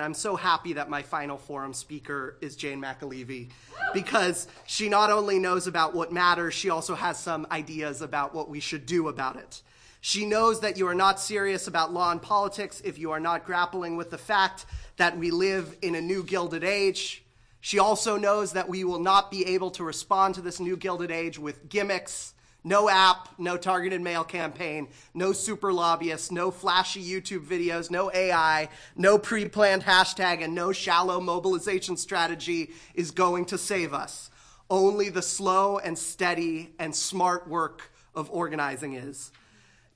I'm so happy that my final forum speaker is Jane McAlevey because she not only knows about what matters, she also has some ideas about what we should do about it. She knows that you are not serious about law and politics if you are not grappling with the fact that we live in a new Gilded Age. She also knows that we will not be able to respond to this new Gilded Age with gimmicks no app, no targeted mail campaign, no super lobbyists, no flashy YouTube videos, no AI, no pre planned hashtag, and no shallow mobilization strategy is going to save us. Only the slow and steady and smart work of organizing is.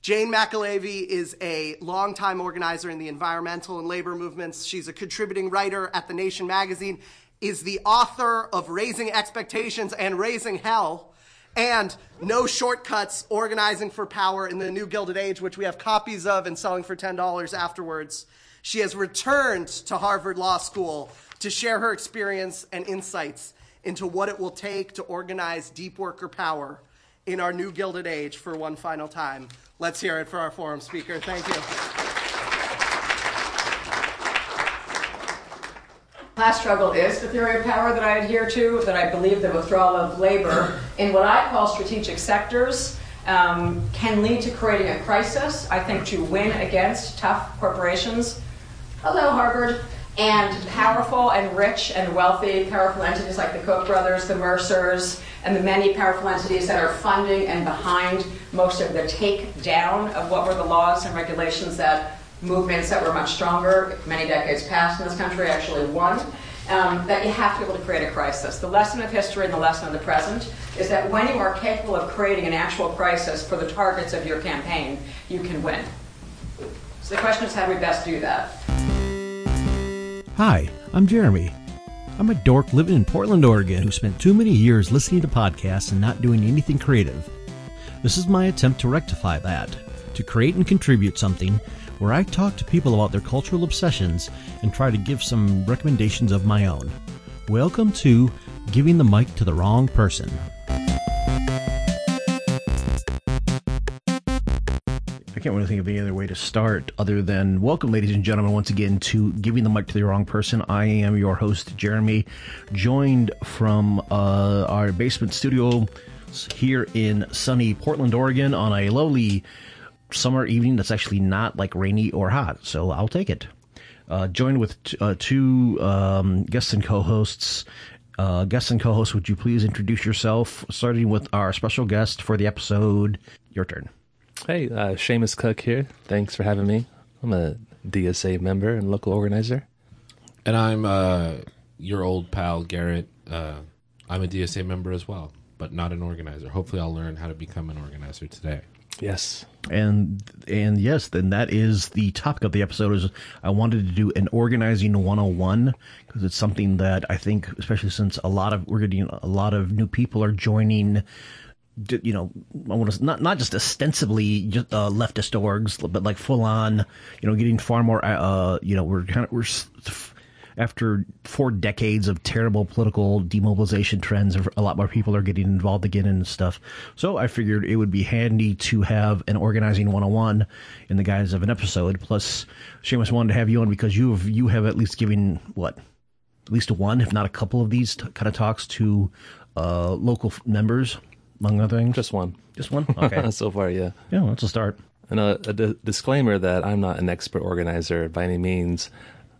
Jane McAlevey is a longtime organizer in the environmental and labor movements. She's a contributing writer at The Nation magazine, is the author of Raising Expectations and Raising Hell and No Shortcuts Organizing for Power in the New Gilded Age, which we have copies of and selling for $10 afterwards. She has returned to Harvard Law School to share her experience and insights into what it will take to organize deep worker power in our new Gilded Age for one final time. Let's hear it for our forum speaker. Thank you. Class struggle is the theory of power that I adhere to, that I believe the withdrawal of labor in what I call strategic sectors um, can lead to creating a crisis, I think, to win against tough corporations. Hello, Harvard. And powerful and rich and wealthy powerful entities like the Koch brothers, the Mercers, and the many powerful entities that are funding and behind most of the takedown of what were the laws and regulations that movements that were much stronger, many decades past in this country, actually won. Um, that you have to be able to create a crisis. The lesson of history and the lesson of the present is that when you are capable of creating an actual crisis for the targets of your campaign, you can win. So the question is how do we best do that? Hi, I'm Jeremy. I'm a dork living in Portland, Oregon who spent too many years listening to podcasts and not doing anything creative. This is my attempt to rectify that, to create and contribute something where I talk to people about their cultural obsessions and try to give some recommendations of my own. Welcome to Giving the Mic to the Wrong Person. I can't really think of any other way to start other than welcome, ladies and gentlemen, once again to Giving the Mic to the Wrong Person. I am your host, Jeremy, joined from uh, our basement studio here in sunny Portland, Oregon on a lovely summer evening that's actually not like rainy or hot, so I'll take it. Uh, joined with t- uh, two um, guests and co-hosts. Uh, guests and co-hosts, would you please introduce yourself, starting with our special guest for the episode? Your turn. Hey, uh, Seamus Cook here. Thanks for having me. I'm a DSA member and local organizer. And I'm uh, your old pal, Garrett. Uh, I'm a DSA member as well, but not an organizer. Hopefully, I'll learn how to become an organizer today. Yes. And and yes, then that is the topic of the episode is I wanted to do an organizing 101 because it's something that I think especially since a lot of we're getting a lot of new people are joining you know, I want to not not just ostensibly just uh, leftist orgs, but like full on, you know, getting far more. Uh, you know, we're kind of we're after four decades of terrible political demobilization trends, a lot more people are getting involved again and stuff. So I figured it would be handy to have an organizing 101 in the guise of an episode. Plus, Seamus wanted to have you on because you have, you have at least given, what, at least one, if not a couple of these t- kind of talks to uh, local f- members, among other things? Just one. Just one? Okay. so far, yeah. Yeah, that's a start. And a, a d- disclaimer that I'm not an expert organizer by any means.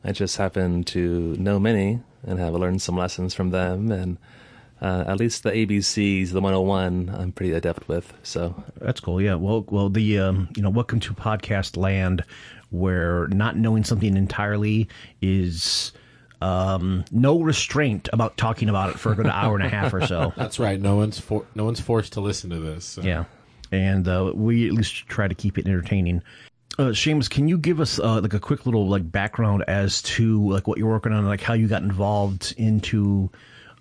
I just happen to know many and have learned some lessons from them. And uh, at least the ABCs, the 101, I'm pretty adept with. So that's cool. Yeah. Well, well, the um, you know, welcome to podcast land, where not knowing something entirely is um, no restraint about talking about it for a good hour and a half or so. That's right. No one's for, no one's forced to listen to this. So. Yeah, and uh, we at least try to keep it entertaining. Uh, Seamus, can you give us uh, like a quick little like background as to like what you're working on, like how you got involved into,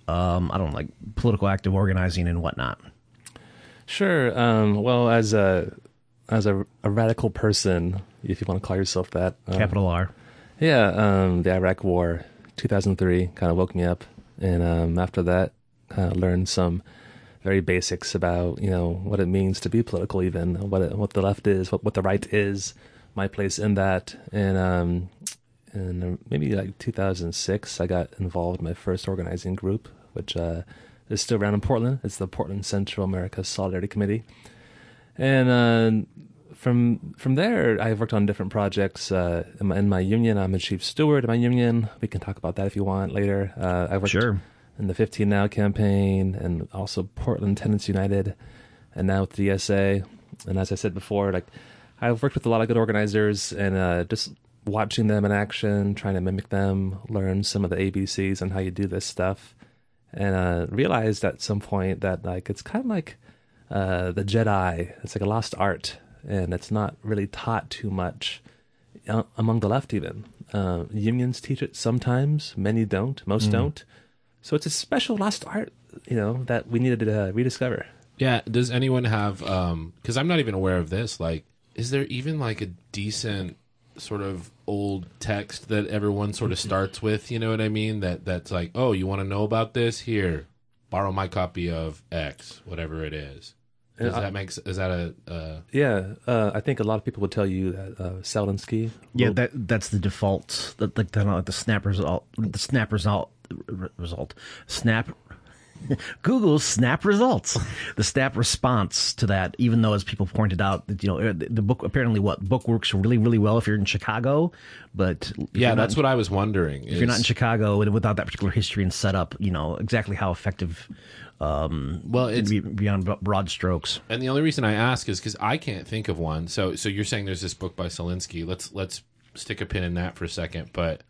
um, I don't know, like political active organizing and whatnot? Sure. Um, well, as a as a, a, radical person, if you want to call yourself that, um, capital R. Yeah, um, the Iraq War, 2003, kind of woke me up, and um, after that, kind of learned some very basics about you know what it means to be political, even what it, what the left is, what what the right is, my place in that, and um, uh, maybe like 2006, I got involved in my first organizing group, which uh, is still around in Portland. It's the Portland Central America Solidarity Committee, and uh, from from there, I've worked on different projects. Uh, in, my, in my union, I'm a chief steward in my union. We can talk about that if you want later. Uh, I worked Sure. In the 15 Now campaign, and also Portland Tenants United, and now with the DSA. And as I said before, like I've worked with a lot of good organizers, and uh, just watching them in action, trying to mimic them, learn some of the ABCs on how you do this stuff, and uh, realized at some point that like it's kind of like uh, the Jedi. It's like a lost art, and it's not really taught too much uh, among the left. Even uh, unions teach it sometimes, many don't, most don't. So it's a special lost art, you know, that we needed to uh, rediscover. Yeah. Does anyone have? um Because I'm not even aware of this. Like, is there even like a decent sort of old text that everyone sort of starts with? You know what I mean? That that's like, oh, you want to know about this? Here, borrow my copy of X, whatever it is. Does that make? Is that a? Uh, Yeah, uh, I think a lot of people would tell you that uh, Saul Alinsky. Yeah, will- that that's the default. That like the, like the snap result, the snap result, result, snap. Google's snap results, the snap response to that. Even though, as people pointed out, that you know the, the book apparently what book works really really well if you're in Chicago, but yeah, that's in- what I was wondering. if you're not in Chicago and without that particular history and setup, you know exactly how effective. Um, Well, it's be- beyond broad strokes. And the only reason I ask is because I can't think of one. So, so you're saying there's this book by Saul Alinsky. Let's let's stick a pin in that for a second. But,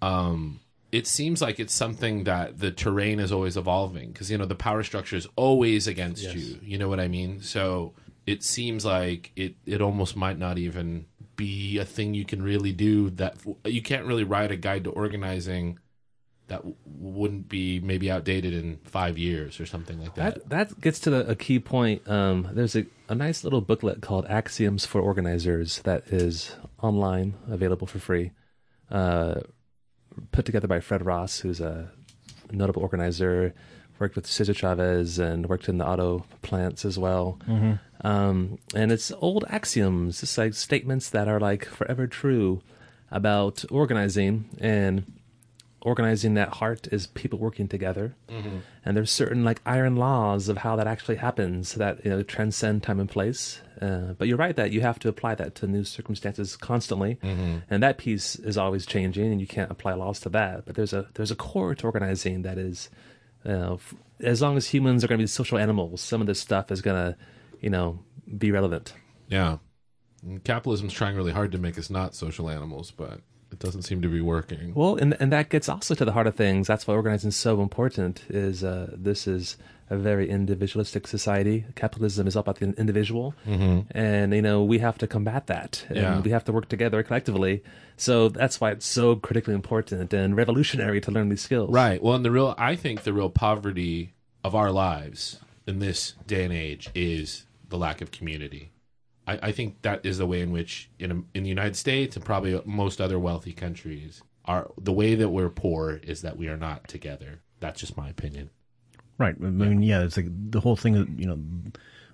um, it seems like it's something that the terrain is always evolving because you know the power structure is always against you. You know what I mean? So it seems like it it almost might not even be a thing you can really do. That you can't really write a guide to organizing that w- wouldn't be maybe outdated in five years or something like that. That that gets to the, a key point. Um, there's a, a nice little booklet called Axioms for Organizers that is online, available for free. Uh, put together by Fred Ross, who's a notable organizer, worked with Cesar Chavez and worked in the auto plants as well. Um, and it's old axioms, just like statements that are like forever true about organizing and organizing at heart is people working together. Mm-hmm. And there's certain like iron laws of how that actually happens that you know transcend time and place. Uh, but you're right that you have to apply that to new circumstances constantly. Mm-hmm. And that piece is always changing and you can't apply laws to that. But there's a there's a core to organizing that is you know, f- as long as humans are going to be social animals some of this stuff is going to you know be relevant. Yeah. And capitalism's trying really hard to make us not social animals, but it doesn't seem to be working. Well, and and that gets also to the heart of things. That's why organizing is so important. Is uh, this is a very individualistic society. Capitalism is all about the individual, and you know we have to combat that, and Yeah. we have to work together collectively. So that's why it's so critically important and revolutionary to learn these skills. Right. Well, and the real, I think the real poverty of our lives in this day and age is the lack of community. I, I think that is the way in which, in in the United States and probably most other wealthy countries, are the way that we're poor is that we are not together. That's just my opinion. Right. I mean, yeah, it's like the whole thing that, you know,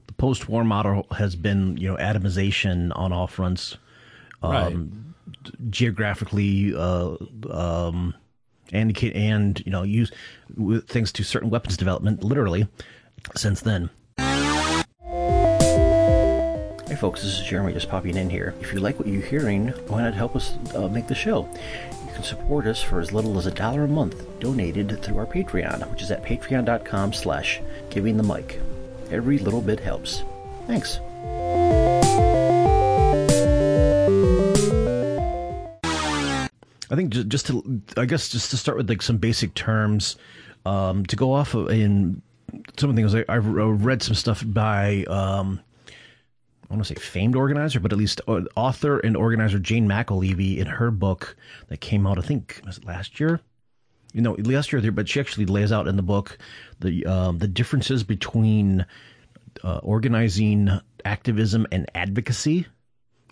the post war model has been, you know, atomization on all fronts, um, geographically, uh, um, and, and, you know, use thanks to certain weapons development, literally, since then. Folks, this is Jeremy just popping in here. If you like what you're hearing, why not help us uh, make the show? You can support us for as little as a dollar a month, donated through our Patreon, which is at patreon.com slash giving the mic. Every little bit helps. Thanks. I think ju- just to, I guess just to start with like some basic terms, um, to go off of in some of the things I, I read some stuff by, um, I want to say famed organizer, but at least uh, author and organizer Jane McAlevey in her book that came out, I think, was it last year? You know, last year, but she actually lays out in the book the um, the differences between uh, organizing, activism, and advocacy.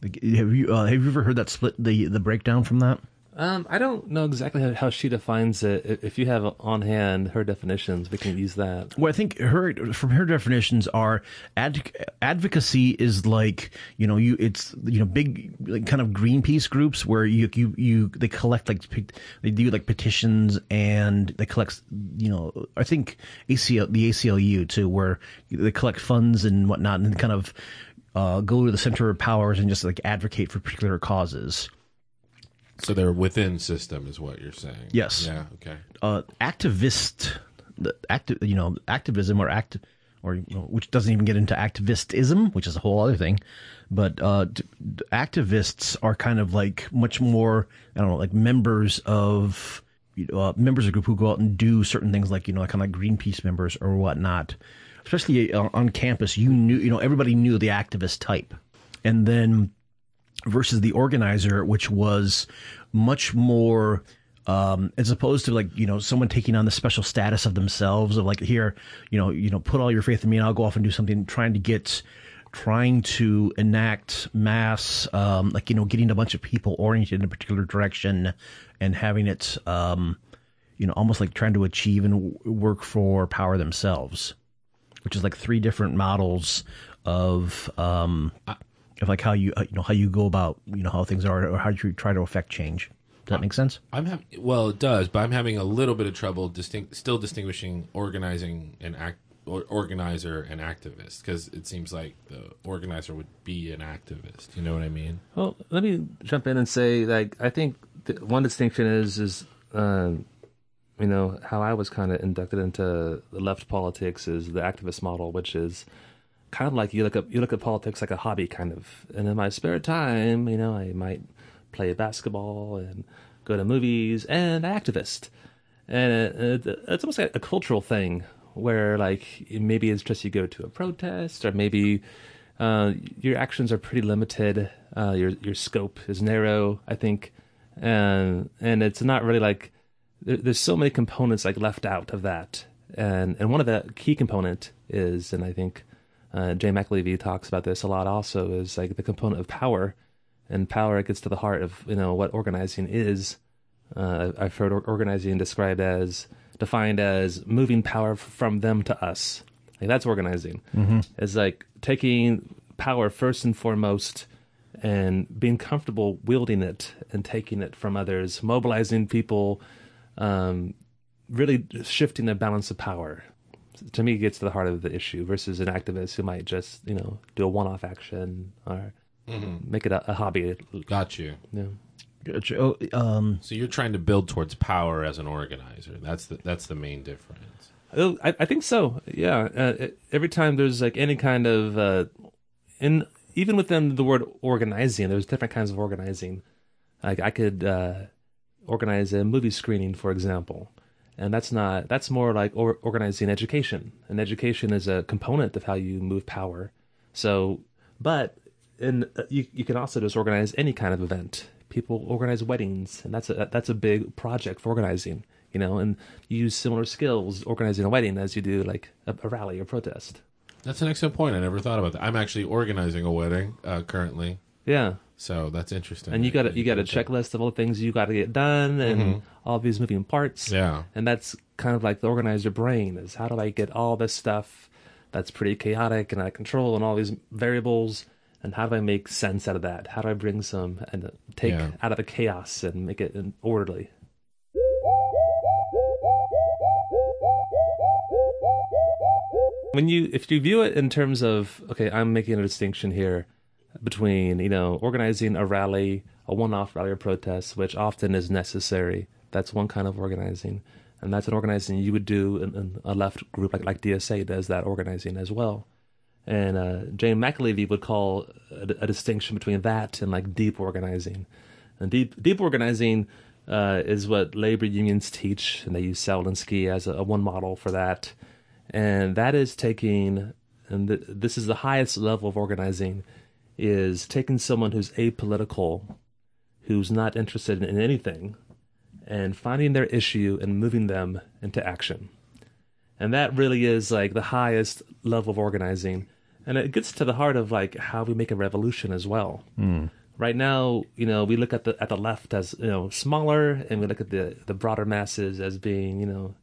Have you uh, have you ever heard that split the the breakdown from that? Um, I don't know exactly how, how she defines it. If you have on hand her definitions, we can use that. Well, I think her from her definitions are ad, advocacy is like you know you it's you know big like kind of Greenpeace groups where you you you they collect like they do like petitions and they collect you know I think ACL the ACLU too where they collect funds and whatnot and kind of uh, go to the center of powers and just like advocate for particular causes. So they're within system, is what you're saying. Yes. Yeah. Okay. uh, activist, the active, you know, activism or act, or you know, which doesn't even get into activistism, which is a whole other thing. But uh, d- d- activists are kind of like much more, I don't know, like members of you know, uh, members of a group who go out and do certain things, like you know, like kind of like Greenpeace members or whatnot. Especially uh, on campus, you knew, you know, everybody knew the activist type, and then versus the organizer, which was much more um, as opposed to like you know someone taking on the special status of themselves of like here you know you know put all your faith in me and I'll go off and do something trying to get trying to enact mass um, like you know getting a bunch of people oriented in a particular direction and having it um, you know almost like trying to achieve and work for power themselves which is like three different models of um, of like how you uh, you know how you go about you know how things are or how you try to affect change. Does that make sense? I'm having well, it does, but I'm having a little bit of trouble distinct, still distinguishing organizing and act or, organizer and activist because it seems like the organizer would be an activist. You know what I mean? Well, let me jump in and say, like, I think the one distinction is is um, you know how I was kind of inducted into the left politics is the activist model, which is kind of like you look at you look at politics like a hobby, kind of. And in my spare time, you know, I might play basketball and go to movies and activist. And it, it, it's almost like a cultural thing where, like, maybe it's just you go to a protest, or maybe uh, your actions are pretty limited. Uh, your your scope is narrow, I think, and and it's not really like there, there's so many components like left out of that, and and one of the key component is, and I think uh, Jay McAlevey talks about this a lot. Also, is like the component of power, and power it gets to the heart of you know what organizing is. Uh, I've heard organizing described as defined as moving power from them to us. Like that's organizing. It's like taking power first and foremost, and being comfortable wielding it and taking it from others, mobilizing people, um, really shifting the balance of power. To me, it gets to the heart of the issue versus an activist who might just you know do a one-off action or make it a, a hobby. Got you. Yeah. Oh, um, So you're trying to build towards power as an organizer. That's the that's the main difference. Oh, I, I think so. Yeah. Uh, every time there's like any kind of, uh, in even within the word organizing, there's different kinds of organizing. Like I could uh, organize a movie screening, for example, and that's not that's more like or, organizing education. And education is a component of how you move power. So, but and uh, you you can also just organize any kind of event. People organize weddings, and that's a that's a big project for organizing. You know, and you use similar skills organizing a wedding as you do like a, a rally or protest. That's an excellent point. I never thought about that. I'm actually organizing a wedding uh, currently, Yeah, so that's interesting. and you got a, you got a checklist of all the things you got to get done, and mm-hmm. all these moving parts. Yeah. and that's kind of like the organizer brain is how do I get all this stuff that's pretty chaotic and out of control, and all these variables, and how do I make sense out of that? How do I bring some and take Yeah. out of the chaos and make it orderly? when you if you view it in terms of okay i'm making a distinction here between you know organizing a rally a one-off rally or protest which often is necessary. That's one kind of organizing. And that's an organizing you would do in, in a left group like, like dsa does that organizing as well. And uh, jane mcalevey would call a, a distinction between that and like deep organizing. And deep deep organizing uh, is what labor unions teach and they use Saul Alinsky as a, a one model for that. And that is taking and th- this is the highest level of organizing is taking someone who's apolitical who's not interested in anything and finding their issue and moving them into action. And that really is like the highest level of organizing. And it gets to the heart of like how we make a revolution as well. Hmm. Right now, you know, we look at the at the left as you know smaller, and we look at the the broader masses as being you know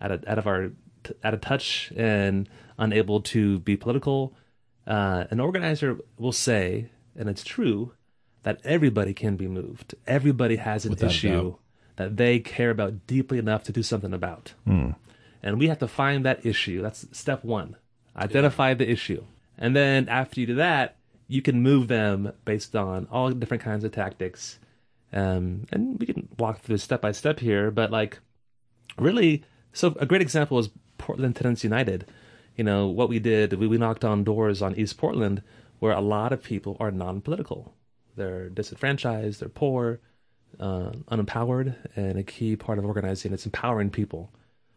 out of out of our out of touch and unable to be political. Uh, an organizer will say, and it's true, that everybody can be moved. Everybody has an Without issue doubt. that they care about deeply enough to do something about. And we have to find that issue. That's step one. Identify the issue. And then after you do that, you can move them based on all different kinds of tactics. Um, and we can walk through step by step here, but like really, so a great example is Portland Tenants United. You know, what we did, we, we knocked on doors on East Portland where a lot of people are non political. They're disenfranchised, they're poor, uh, unempowered, and a key part of organizing is empowering people.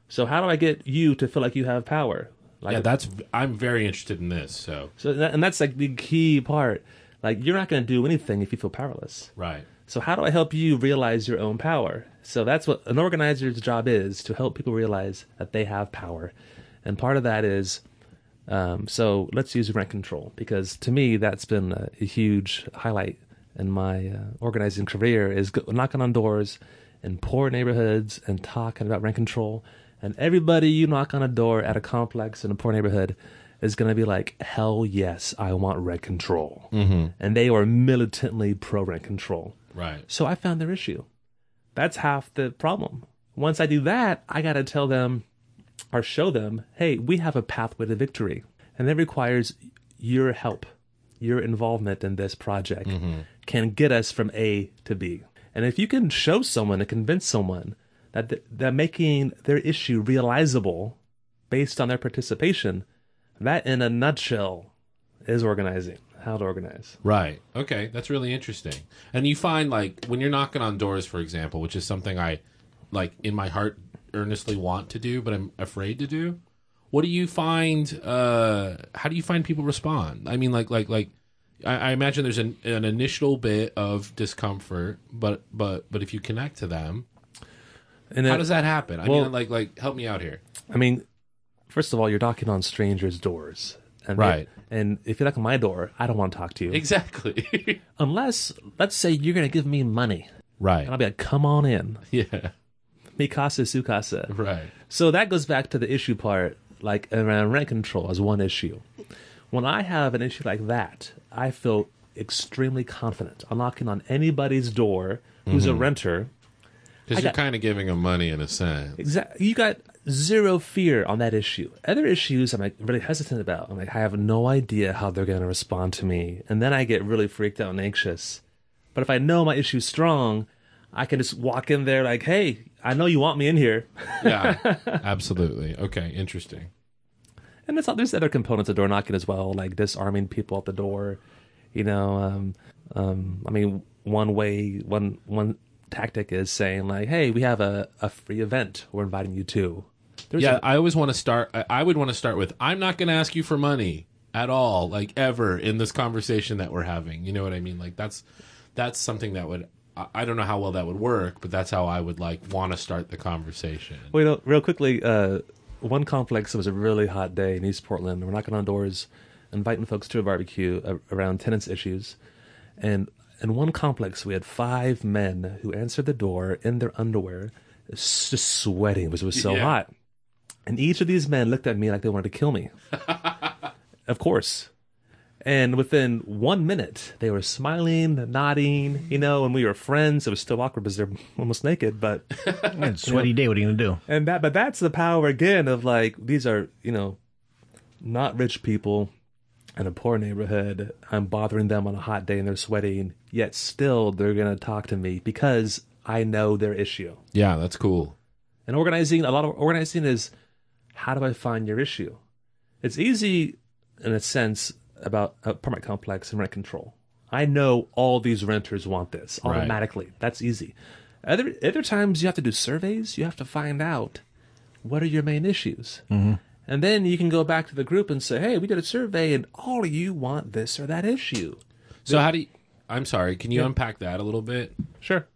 So, how do I get you to feel like you have power? Like, Yeah, that's I'm very interested in this. So so that, and that's like the key part. Like, you're not going to do anything if you feel powerless. right. So how do I help you realize your own power? So that's what an organizer's job is to help people realize that they have power, and part of that is. Um, so let's use rent control because to me that's been a, a huge highlight in my uh, organizing career is go, knocking on doors in poor neighborhoods and talking about rent control. And everybody you knock on a door at a complex in a poor neighborhood is going to be like, hell yes, I want rent control. Mm-hmm. And they are militantly pro rent control. Right. So I found their issue. That's half the problem. Once I do that, I got to tell them or show them, hey, we have a pathway to victory. And that requires your help, your involvement in this project mm-hmm. can get us from A to B. And if you can show someone and convince someone that th- that making their issue realizable based on their participation, that in a nutshell is organizing, how to organize. Right. Okay, that's really interesting. And you find like when you're knocking on doors, for example, which is something I like in my heart earnestly want to do, but I'm afraid to do. What do you find? Uh, how do you find people respond? I mean, like, like, like. I, I imagine there's an, an initial bit of discomfort, but but but if you connect to them, And how it- does that happen? I well- mean, like like help me out here. I mean, first of all, you're knocking on strangers' doors. And they- Right. and if you knock on my door, I don't want to talk to you. Exactly. Unless, let's say you're going to give me money. right. And I'll be like, come on in. Yeah. Mi casa, su casa. Right. So that goes back to the issue part, like around rent control as one issue. When I have an issue like that, I feel extremely confident. I'm knocking on anybody's door who's a mm-hmm. renter. Because you're kind of giving them money in a sense. Exactly. You got zero fear on that issue. Other issues I'm like really hesitant about. I'm like, I have no idea how they're going to respond to me. And then I get really freaked out and anxious. But if I know my issue's strong, I can just walk in there like, hey, I know you want me in here. Yeah. Absolutely. Okay. Interesting. And there's, there's other components of door knocking as well, like disarming people at the door. You know, um, um, I mean, one way, one one tactic is saying like, "Hey, we have a, a free event. We're inviting you to." There's yeah, a- I always want to start. I, I would want to start with, "I'm not going to ask you for money at all, like ever in this conversation that we're having." You know what I mean? Like that's that's something that would. I, don't know how well that would work, but that's how I would like want to start the conversation. Well, you know, real quickly, uh, one complex. It was a really hot day in East Portland. We're knocking on doors, inviting folks to a barbecue uh, around tenants issues, and in one complex we had five men who answered the door in their underwear, just sweating because it was so Yeah. hot. And each of these men looked at me like they wanted to kill me. of course. And within one minute, they were smiling, nodding, you know, and we were friends. It was still awkward because they're almost naked, but Yeah, sweaty day. What are you gonna do? and that but that's the power again of like these are you know not rich people in a poor neighborhood i'm bothering them on a hot day and they're sweating yet still they're going to talk to me because i know their issue Yeah, that's cool. and organizing a lot of organizing is how do i find your issue it's easy in a sense about apartment complex and rent control i know all these renters want this Right. automatically that's easy other other times you have to do surveys you have to find out what are your main issues and then you can go back to the group and say hey we did a survey and all of you want this or that issue So how do you? I'm sorry. Can you unpack that a little bit? sure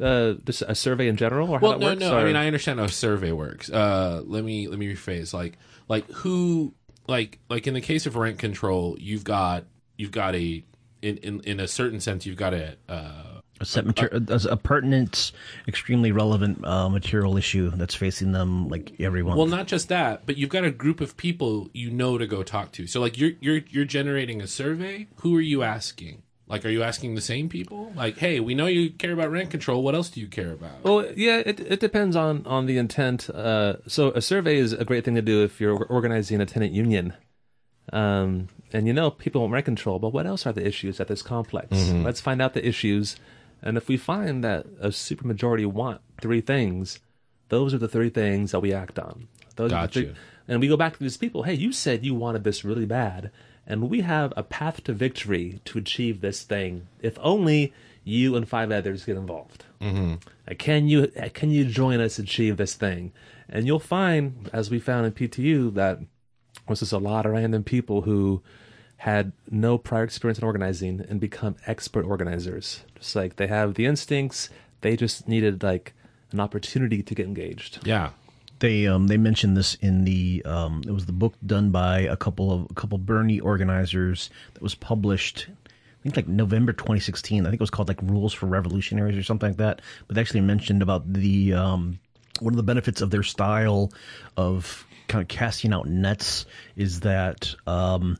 uh, just a survey in general or how Well, that no, works no. I mean, I understand how a survey works. Uh, let me let me rephrase. Like, like who, like, like in the case of rent control, you've got you've got a in, in in a certain sense, you've got a. Uh, a set material, a, a pertinent, extremely relevant uh, material issue that's facing them like everyone. well, not just that, but you've got a group of people you know to go talk to. So, like, you're you're you're generating a survey. Who are you asking? Like, are you asking the same people? Like, hey, we know you care about rent control. What else do you care about? Well, yeah, it, it depends on, on the intent. Uh, so a survey is a great thing to do if you're organizing a tenant union. Um, and you know, people want rent control, but what else are the issues at this complex? Let's find out the issues. And if we find that a supermajority want three things, those are the three things that we act on. Those are the Gotcha. three- and we go back to these people. Hey, you said you wanted this really bad, and we have a path to victory to achieve this thing. If only you and five others get involved. Mm-hmm. Can you can you join us achieve this thing? And you'll find, as we found in PTU, that was just a lot of random people who had no prior experience in organizing and become expert organizers. Just like they have the instincts, they just needed like an opportunity to get engaged. yeah, They um they mentioned this in the um it was the book done by a couple of a couple Bernie organizers that was published I think like November 2016. I think it was called like Rules for Revolutionaries or something like that. But they actually mentioned about the um one of the benefits of their style of kind of casting out nets is that um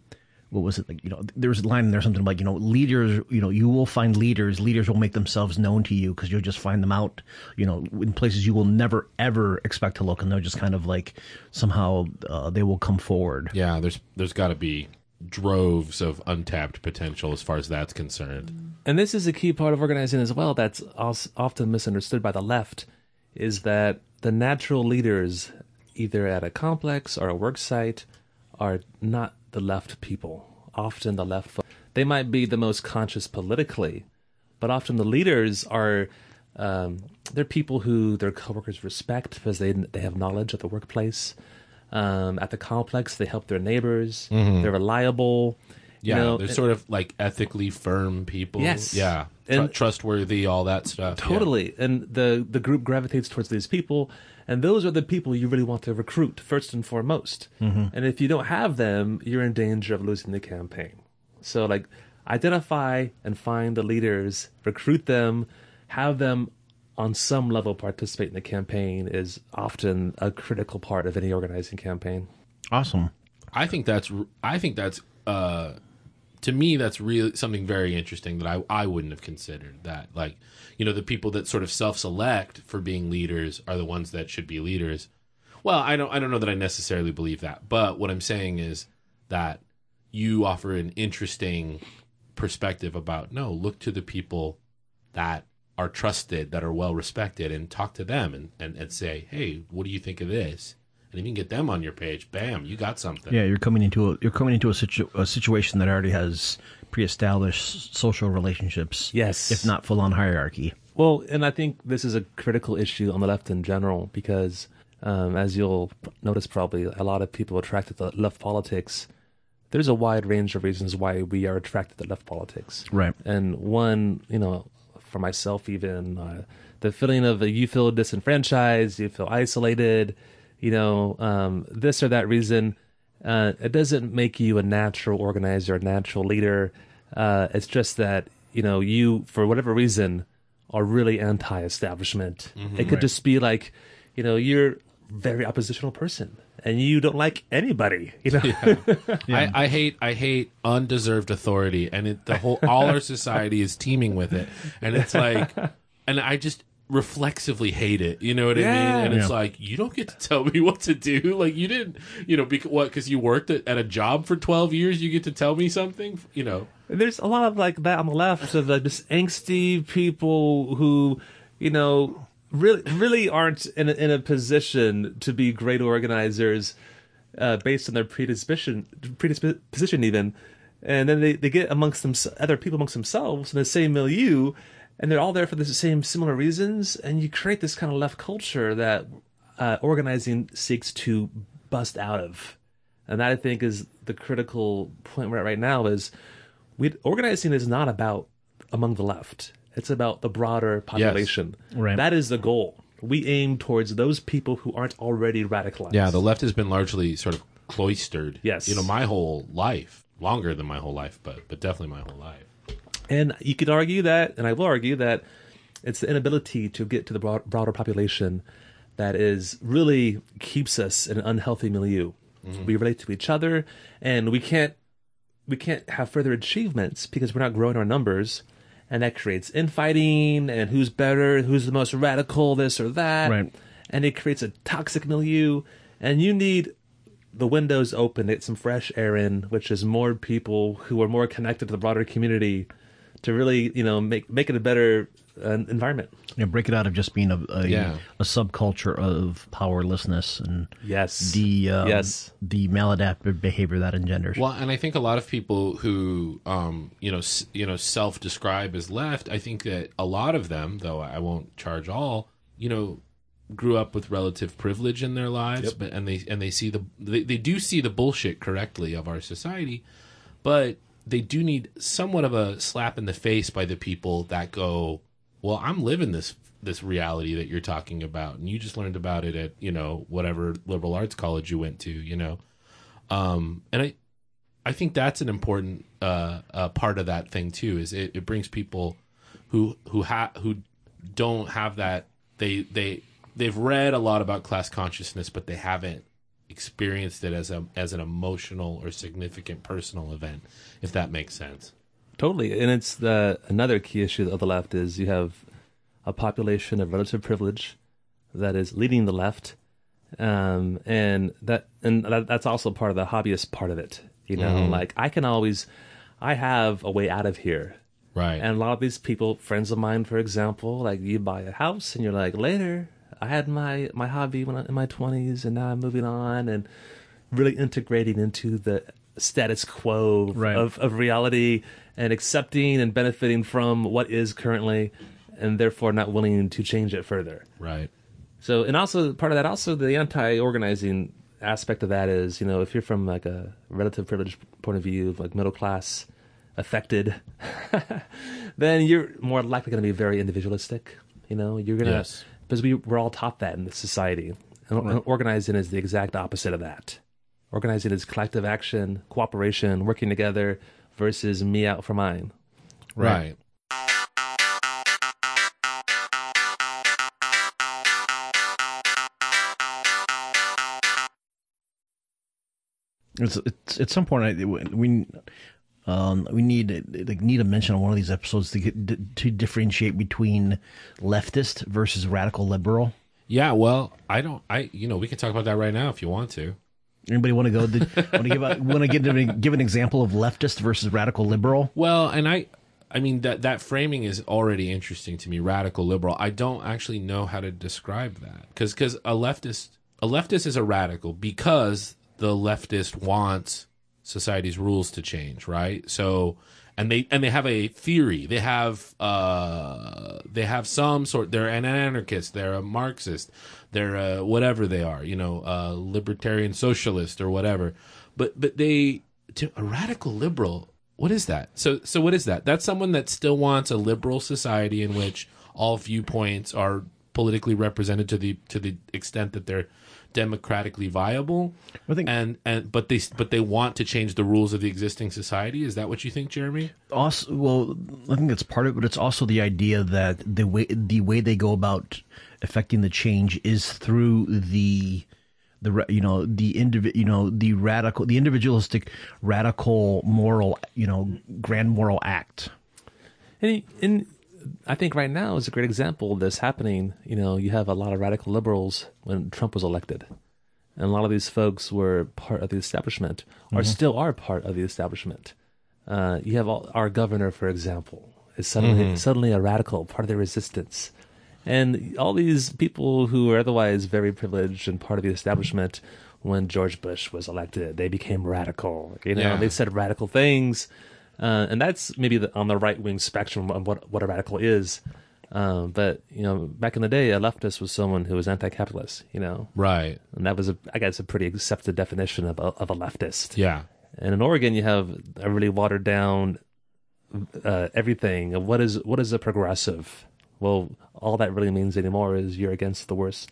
what was it like you know there was a line in there something like you know leaders you know you will find leaders leaders will make themselves known to you because you'll just find them out you know in places you will never ever expect to look and they're just kind of like somehow uh, they will come forward yeah. There's there's got to be droves of untapped potential as far as that's concerned. And this is a key part of organizing as well that's often misunderstood by the left is that the natural leaders, either at a complex or a work site, are not the left people. Often the left, fo- they might be the most conscious politically, but often the leaders are. Um, they're people who their coworkers respect because they they have knowledge at the workplace. Um, at the complex, they help their neighbors. They're reliable. Yeah, you know, they're sort of like ethically firm people. Yes. yeah, Tr- And- trustworthy, all that stuff. yeah. Totally. And the the group gravitates towards these people, and those are the people you really want to recruit first and foremost. And if you don't have them, you're in danger of losing the campaign. So like identify and find the leaders, recruit them, have them on some level participate in the campaign is often a critical part of any organizing campaign. awesome I think that's I think that's uh to me that's really something very interesting that I I wouldn't have considered that like you know the people that sort of self-select for being leaders are the ones that should be leaders. Well, I don't I don't know that I necessarily believe that, but what I'm saying is that you offer an interesting perspective about no, look to the people that are trusted, that are well respected, and talk to them and, and, and say, hey, what do you think of this? And if you can get them on your page, bam, you got something. yeah you're coming into a you're coming into a, situ- a situation that already has pre-established social relationships Yes. if not full-on hierarchy Well, and I think this is a critical issue on the left in general because, um, as you'll notice, probably a lot of people attracted to left politics. There's a wide range of reasons why we are attracted to left politics. Right. And one, you know, for myself, even uh, the feeling of uh, you feel disenfranchised, you feel isolated, you know, um, this or that reason. Uh, it doesn't make you a natural organizer, a natural leader. Uh, it's just that you know you, for whatever reason, are really anti-establishment. It could just be like, you know, you're a very oppositional person and you don't like anybody. You know, I, I hate I hate undeserved authority, and it, the whole all our society is teeming with it, and it's like, and I just reflexively hate it. You know what I mean? And it's Yeah. like you don't get to tell me what to do. Like you didn't, you know, because what? Because you worked at, at a job for twelve years, you get to tell me something. You know, there's a lot of like that on the left of like just angsty people who, you know, really really aren't in a, in a position to be great organizers, uh, based on their predisposition predisposition even, and then they, they get amongst them other people amongst themselves in the same milieu, and they're all there for the same similar reasons, and you create this kind of left culture that uh, organizing seeks to bust out of, and that I think is the critical point we're at right now is we organizing is not about among the left. It's about the broader population. Right. That is the goal. We aim towards those people who aren't already radicalized. yeah, the left has been largely sort of cloistered. Yes. you know, my whole life, longer than my whole life, but but definitely my whole life. And you could argue that, and I will argue that it's the inability to get to the broad, broader population that is really keeps us in an unhealthy milieu. Mm-hmm. We relate to each other, and we can't we can't have further achievements because we're not growing our numbers, and that creates infighting and who's better, who's the most radical, this or that, Right. and it creates a toxic milieu. And you need the windows open, get some fresh air in, which is more people who are more connected to the broader community to really, you know, make make it a better uh, environment. You know, break it out of just being a a, Yeah. a subculture of powerlessness and Yes. the um, Yes. the maladaptive behavior that engenders. Well, and I think a lot of people who, um, you know, s- you know, self-describe as left. I think that a lot of them, though I won't charge all, you know, grew up with relative privilege in their lives, but and they and they see the they, they do see the bullshit correctly of our society, but they do need somewhat of a slap in the face by the people that go, well, I'm living this this reality that you're talking about, and you just learned about it at you know whatever liberal arts college you went to, you know, um, and I I think that's an important uh, uh, part of that thing too. Is it, it brings people who who ha- who don't have that they they they've read a lot about class consciousness, but they haven't experienced it as a as an emotional or significant personal event. If that makes sense. Totally, and it's the another key issue of the left is you have a population of relative privilege that is leading the left, um, and that and that, that's also part of the hobbyist part of it. You know, like I can always, I have a way out of here, Right. and a lot of these people, friends of mine, for example, like you buy a house and you're like, later, I had my my hobby when I, in my twenties, and now I'm moving on and really integrating into the status quo Right. of of reality and accepting and benefiting from what is currently, and therefore not willing to change it further. right. So, and also part of that, also the anti-organizing aspect of that is, you know, if you're from like a relative privilege point of view, like middle class, affected, then you're more likely going to be very individualistic. You know, you're gonna Yes. Because we we're all taught that in this society. And and organizing is the exact opposite of that. Organizing is collective action, cooperation, working together versus me out for mine. Right. It's, it's at some point I, we um, we need like need a mention on one of these episodes to get to differentiate between leftist versus radical liberal. Yeah. Well, I don't. I you know we can talk about that right now if you want to. Anybody want to go? Want to give a, want to give an, give an example of leftist versus radical liberal? Well, and I, I mean that that framing is already interesting to me. Radical liberal. I don't actually know how to describe that because because a leftist a leftist is a radical because the leftist wants society's rules to change, right? So and they and they have a theory. They have uh they have some sort. They're an anarchist. They're a Marxist. They're uh, whatever they are. You know, uh, libertarian socialist or whatever. But but they to a radical liberal. What is that? So so what is that? That's someone that still wants a liberal society in which all viewpoints are politically represented to the to the extent that they're democratically viable. I think- and and but they but they want to change the rules of the existing society. Is that what you think, Jeremy? Also, well, I think that's part of it, but it's also the idea that the way the way they go about affecting the change is through the the you know the indivi- you know the radical the individualistic radical moral you know grand moral act. And, and I think right now is a great example of this happening. You know, you have a lot of radical liberals when Trump was elected. And a lot of these folks were part of the establishment, or still are part of the establishment. Uh, you have all, our governor, for example, is suddenly suddenly a radical, part of the resistance. And all these people who are otherwise very privileged and part of the establishment, when George Bush was elected, they became radical. You know, Yeah. they said radical things, uh, and that's maybe the, on the right wing spectrum of what what a radical is. Um, but you know, back in the day, a leftist was someone who was anti-capitalist. You know, Right. and that was a I guess a pretty accepted definition of a, of a leftist. Yeah. And in Oregon, you have a really watered down uh, everything. of What is what is a progressive? Well, all that really means anymore is you're against the worst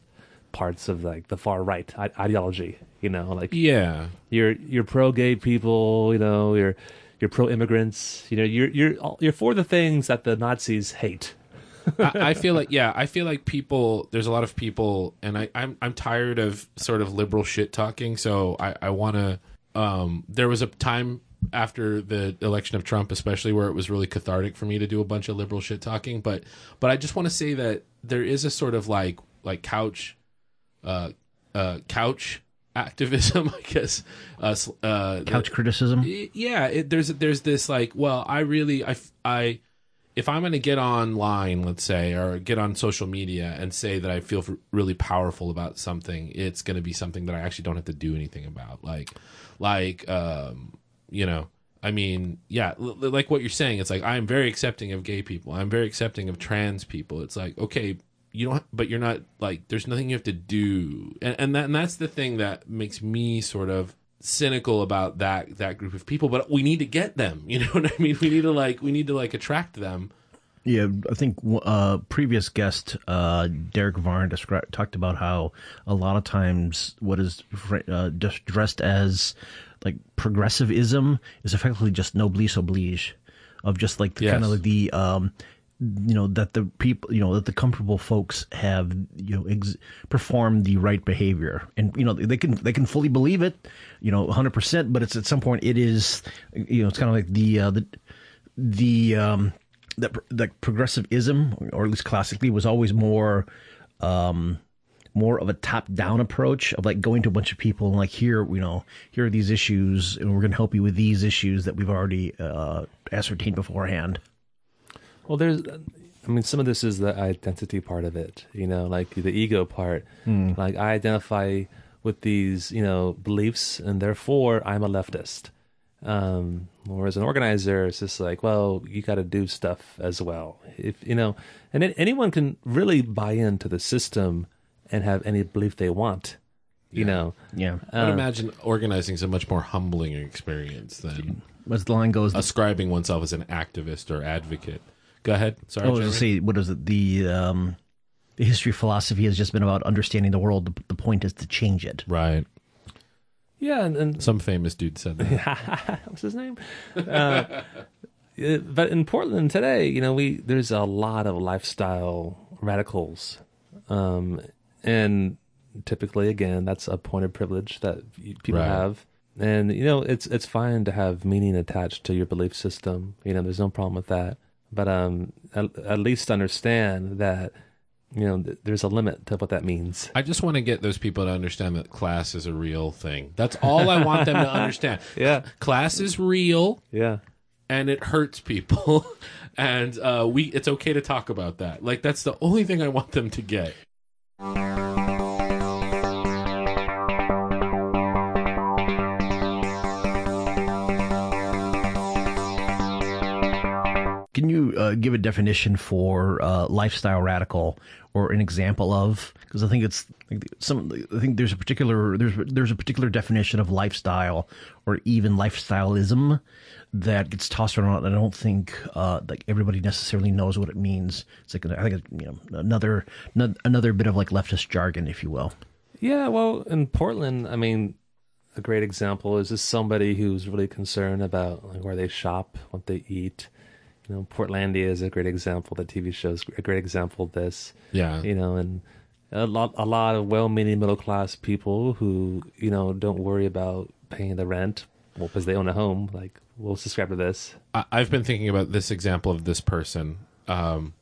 parts of like the far right I- ideology. You know, like Yeah. you're you're pro gay people. You know, you're you're pro immigrants. You know, you're you're you're for the things that the Nazis hate. I, I feel like yeah, I feel like people. There's a lot of people, and I, I'm I'm tired of sort of liberal shit talking. So I I want to. Um, there was a time after the election of Trump, especially where it was really cathartic for me to do a bunch of liberal shit talking. But but I just want to say that there is a sort of like like couch, uh, uh, couch activism, I guess. Uh, uh, Couch criticism. yeah it, there's there's this like well i really i i if i'm going to get online let's say or get on social media and say that i feel really powerful about something it's going to be something that i actually don't have to do anything about like like um you know i mean yeah l- like what you're saying it's like i'm very accepting of gay people i'm very accepting of trans people it's like okay you don't but you're not like there's nothing you have to do. And, and that and that's the thing that makes me sort of cynical about that that group of people but we need to get them you know what i mean? We need to like we need to like attract them. Yeah, I think uh, previous guest uh, Derek Varn described talked about how a lot of times what is uh, just dressed as like progressivism is effectively just noblesse oblige, of just like the, kind of like the um, you know that the people you know that the comfortable folks have you know ex- performed the right behavior. And you know they can they can fully believe it you know 100% but it's at some point it is you know it's kind of like the uh, the the um that that progressivism or at least classically was always more um more of a top down approach of like going to a bunch of people and like here you know here are these issues and we're going to help you with these issues that we've already uh ascertained beforehand Well, there's, uh, I mean, some of this is the identity part of it, you know, like the ego part. Hmm. Like I identify with these, you know, beliefs, and therefore I'm a leftist. Um, as an organizer it's just like, well, you got to do stuff as well. If you know, and then anyone can really buy into the system and have any belief they want. You know, yeah i would uh, imagine organizing is a much more humbling experience than as the line goes ascribing oneself as an activist or advocate go ahead sorry I was Jeremy. going to say, what is it? The um, the history of philosophy has just been about understanding the world. The, the point is to change it. right yeah, and, and some famous dude said that what's his name? Uh, yeah, but in Portland today, you know, we there's a lot of lifestyle radicals, um, and typically, again, that's a point of privilege that people Right. have. And you know, it's it's fine to have meaning attached to your belief system. You know, there's no problem with that. But um, at, at least understand that you know th- there's a limit to what that means. I just want to get those people to understand that class is a real thing. That's all I want them to understand. Yeah, Class is real yeah. and it hurts people. And uh, we it's okay to talk about that. Like that's the only thing I want them to get. Uh, give a definition for uh, lifestyle radical or an example of? Because I think it's some. I think there's a particular there's there's a particular definition of lifestyle or even lifestyleism that gets tossed around. I don't think uh, like everybody necessarily knows what it means. It's like I think you know another another bit of like leftist jargon, if you will. Yeah, well, in Portland, I mean, a great example is just somebody who's really concerned about like, where they shop, what they eat. You know, Portlandia is a great example. The TV show is a great example of this. Yeah. You know, and a lot, a lot of well-meaning middle-class people who you know don't worry about paying the rent, well, because they own a home. Like, we'll subscribe to this. I, I've been thinking about this example of this person. Um,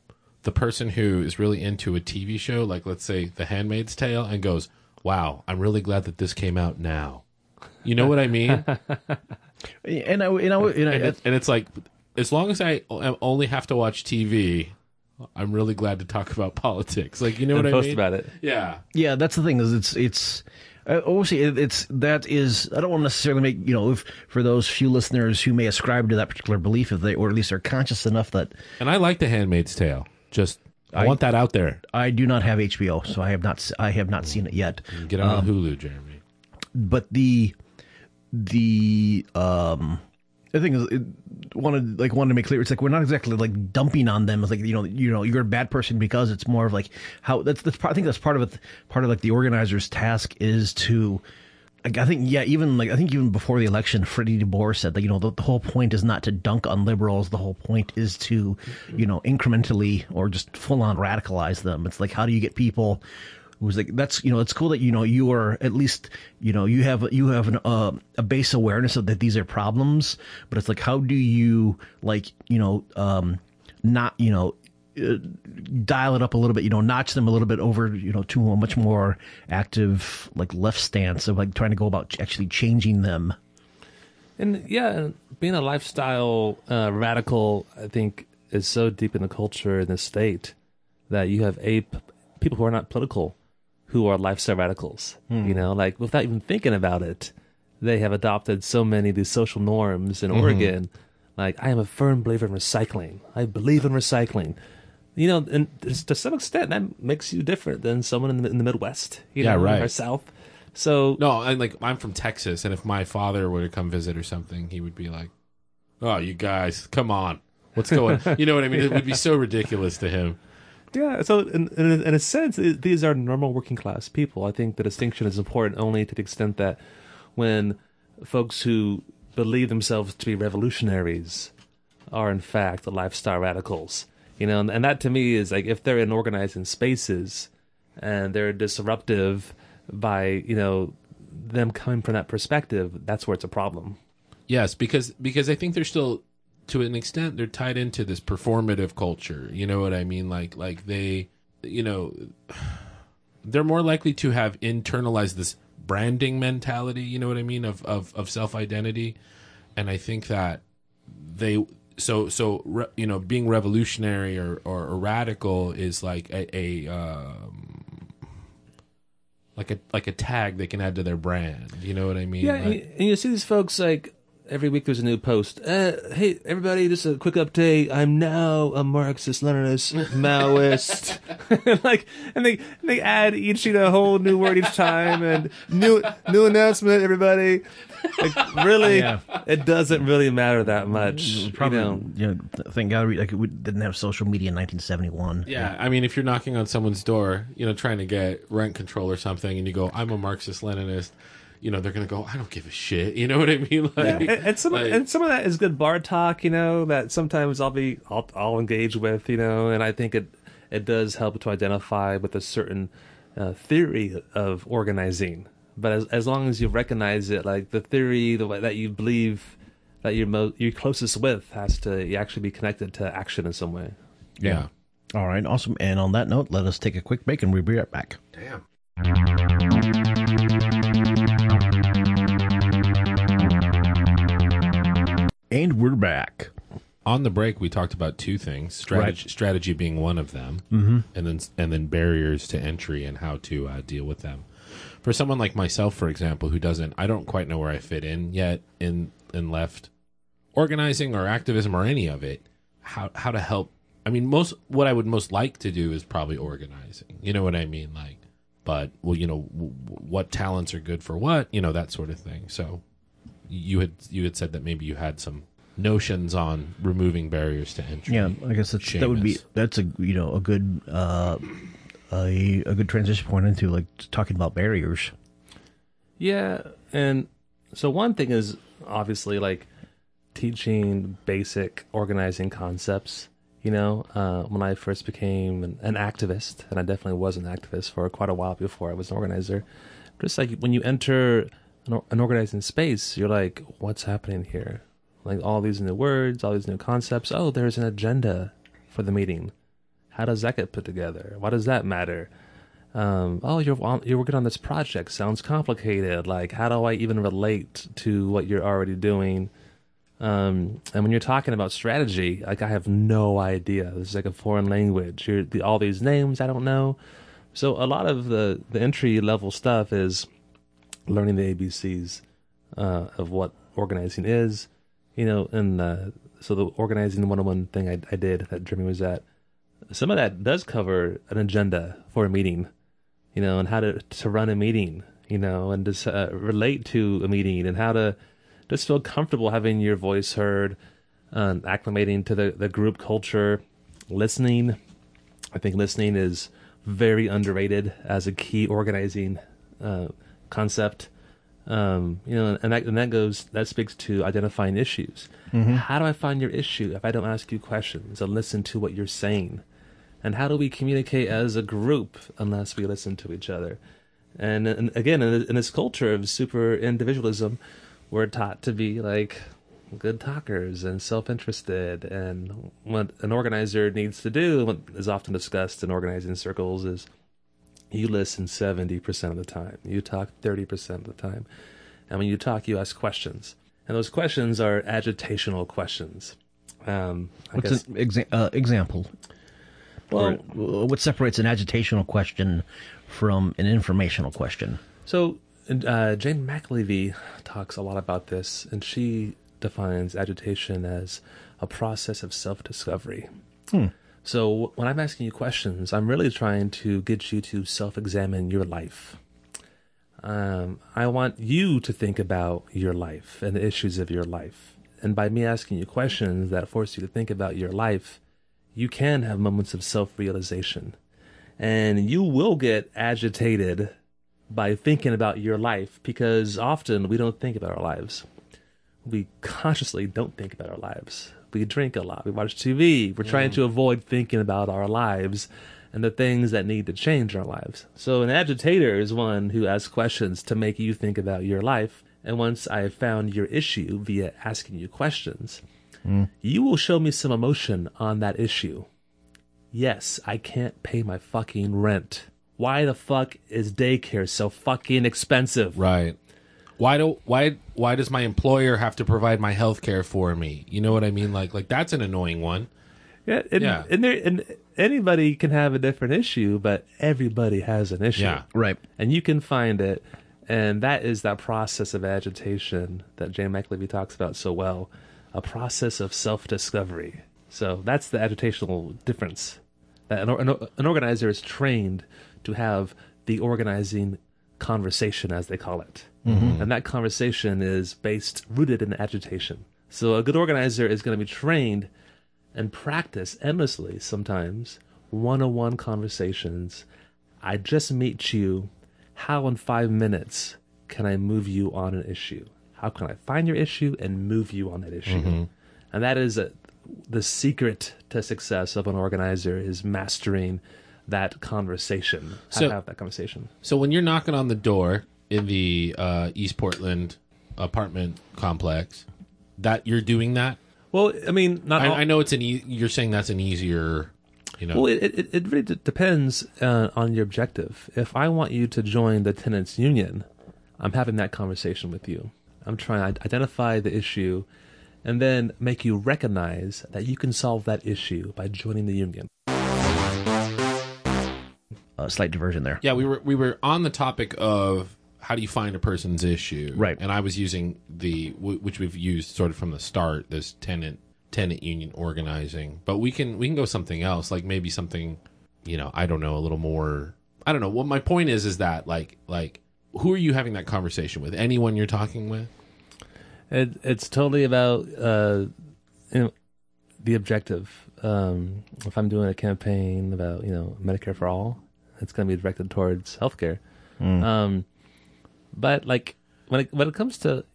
the person who is really into a TV show, like let's say The Handmaid's Tale, and goes, "Wow, I'm really glad that this came out now." You know what I mean? And I and I and I, and, it, and it's like, as long as I only have to watch TV, I'm really glad to talk about politics. Like, you know And what I post mean? about it. Yeah. Yeah, that's the thing is it's it's uh, obviously it, it's that is I don't want to necessarily make you know if for those few listeners who may ascribe to that particular belief if they or at least are conscious enough that And I like The Handmaid's Tale. Just I, I- want that out there. I do not have HBO so I have not I have not seen it yet Get on Hulu, Jeremy. but the the um the thing is it wanted like wanted to make clear it's like we're not exactly like dumping on them it's like you know you know you're a bad person because it's more of like how that's that's I think that's part of it part of like the organizer's task is to I think yeah, even like I think even before the election, Freddie DeBoer said that you know the, the whole point is not to dunk on liberals. The whole point is to you know incrementally or just full on radicalize them. It's like how do you get people who's like that's you know it's cool that you know you are at least you know you have you have an, uh, a base awareness of that these are problems, but it's like how do you like you know um not you know uh, dial it up a little bit, you know, notch them a little bit over, you know, to a much more active, like left stance of like trying to go about actually changing them. And yeah, being a lifestyle uh, radical, I think, is so deep in the culture in the state that you have a people who are not political who are lifestyle radicals. Hmm. You know, like without even thinking about it, they have adopted so many of these social norms in Mm-hmm. Oregon. Like, I am a firm believer in recycling. I believe in recycling. You know, and to some extent, that makes you different than someone in the, in the Midwest. You Yeah, know, right. Or South. So No, and like I'm from Texas, and if my father were to come visit or something, he would be like, "Oh, you guys, come on, what's going?" you know what I mean? It would be so ridiculous to him. Yeah, so in, in, in a sense, it, these are normal working class people. I think the distinction is important only to the extent that when folks who believe themselves to be revolutionaries are in fact lifestyle radicals, you know, and, and that to me is like if they're in organizing spaces and they're disruptive by you know them coming from that perspective, that's where it's a problem. Yes, because because I think they're still to an extent they're tied into this performative culture. You know what I mean? Like like they you know they're more likely to have internalized this branding mentality, you know what I mean, of of, of self identity. And I think that they so so re, you know being revolutionary or, or, or radical is like a, a um, like a like a tag they can add to their brand. You know what I mean? Yeah, Like- and, you, and you see these folks like every week there's a new post. Uh, hey, everybody, just a quick update. I'm now a Marxist, Leninist, Maoist. like, and they and they add each you know whole new word each time and new new announcement. Everybody, like really, Yeah. it doesn't really matter that much. Probably, you know. you know, thank God we like we didn't have social media in 1971. Yeah, I mean, if you're knocking on someone's door, you know, trying to get rent control or something, and you go, "I'm a Marxist Leninist," you know, they're gonna go, "I don't give a shit." You know what I mean? Like, and, and some like- and some of that is good bar talk, you know, that sometimes I'll be I'll, I'll engage with, you know, and I think it it does help to identify with a certain uh, theory of organizing. But as as long as you recognize it, like the theory the way that you believe that you're mo- you're closest with has to actually be connected to action in some way. yeah. All right, awesome. And on that note, let us take a quick break and we'll be right back. Damn. And we're back. On the break, we talked about two things: strategy, strategy being one of them, mm-hmm. and then and then barriers to entry and how to uh, deal with them. For someone like myself, for example, who doesn't, I don't quite know where I fit in yet in in left organizing or activism or any of it. How how to help? I mean, most what I would most like to do is probably organizing. You know what I mean? Like, but well, you know, w- what talents are good for what? You know that sort of thing. So you had you had said that maybe you had some notions on removing barriers to entry. Yeah, I guess that's, that would be that's a you know a good uh, a a good transition point into like talking about barriers. Yeah, and so one thing is obviously like teaching basic organizing concepts. You know, uh, when I first became an, an activist, and I definitely was an activist for quite a while before I was an organizer. Just like when you enter an, or- an organizing space, you're like, "What's happening here?" Like all these new words, all these new concepts. Oh, there's an agenda for the meeting. How does that get put together? Why does that matter? um, oh, you're on, you're working on this project. Sounds complicated. Like, how do I even relate to what you're already doing? Um, and when you're talking about strategy, like I have no idea. This is like a foreign language. The, all these names I don't know. So a lot of the the entry level stuff is learning the ABCs uh, of what organizing is. You know, and uh, so the organizing 101 thing I, I did that Jeremy was at, some of that does cover an agenda for a meeting, you know, and how to to run a meeting, you know, and just uh, relate to a meeting and how to just feel comfortable having your voice heard, um, acclimating to the, the group culture, listening. I think listening is very underrated as a key organizing uh, concept. Um, you know, and that and that goes that speaks to identifying issues. How do I find your issue if I don't ask you questions and listen to what you're saying? And how do we communicate as a group unless we listen to each other? And, and again, in, in this culture of super individualism, we're taught to be like good talkers and self-interested. And what an organizer needs to do, what is often discussed in organizing circles, is you listen 70% of the time. You talk 30% of the time. And when you talk, you ask questions. And those questions are agitational questions. Um, I What's guess, an exa- uh, example? well, Or, what separates an agitational question from an informational question? So uh, Jane McAlevey talks a lot about this, and she defines agitation as a process of self-discovery. So when I'm asking you questions, I'm really trying to get you to self-examine your life. Um, I want you to think about your life and the issues of your life. And by me asking you questions that force you to think about your life, you can have moments of self-realization. And you will get agitated by thinking about your life because often we don't think about our lives. We consciously don't think about our lives. We drink a lot. We watch TV. We're trying to avoid thinking about our lives and the things that need to change our lives. So, an agitator is one who asks questions to make you think about your life. And once I have found your issue via asking you questions, mm. you will show me some emotion on that issue. Yes, I can't pay my fucking rent. Why the fuck is daycare so fucking expensive? Right. Why do why why does my employer have to provide my health care for me? You know what I mean? Like like that's an annoying one. Yeah, and, Yeah. and there and anybody can have a different issue, but everybody has an issue. Yeah. Right. And you can find it, and that is that process of agitation that Jane McAlevey talks about so well, a process of self-discovery. So that's the agitational difference. That an, an, an organizer is trained to have the organizing conversation, as they call it, Mm-hmm. and that conversation is based rooted in agitation. So a good organizer is going to be trained and practice endlessly sometimes one-on-one conversations. I just meet you. How in five minutes can I move you on an issue? How can I find your issue and move you on that issue? Mm-hmm. And that is a, the secret to success of an organizer is mastering that conversation. How So- to have that conversation. So when you're knocking on the door in the uh, East Portland apartment complex, that you're doing that. Well, I mean, not all, I, I know it's an. E- you're saying that's an easier. You know. Well, it, it, it really d- depends uh, on your objective. If I want you to join the tenants union, I'm having that conversation with you. I'm trying to identify the issue and then make you recognize that you can solve that issue by joining the union. A slight diversion there. Yeah, we were we were on the topic of how do you find a person's issue, Right. And I was using the which we've used sort of from the start this tenant tenant union organizing, but we can we can go something else, like maybe something, you know, I don't know, a little more. I don't know. What my point is is that like like who are you having that conversation with? Anyone you're talking with? It, it's totally about uh, you know, the objective. Um, if I'm doing a campaign about you know Medicare for all, it's going to be directed towards healthcare. Um, but like when it when it comes to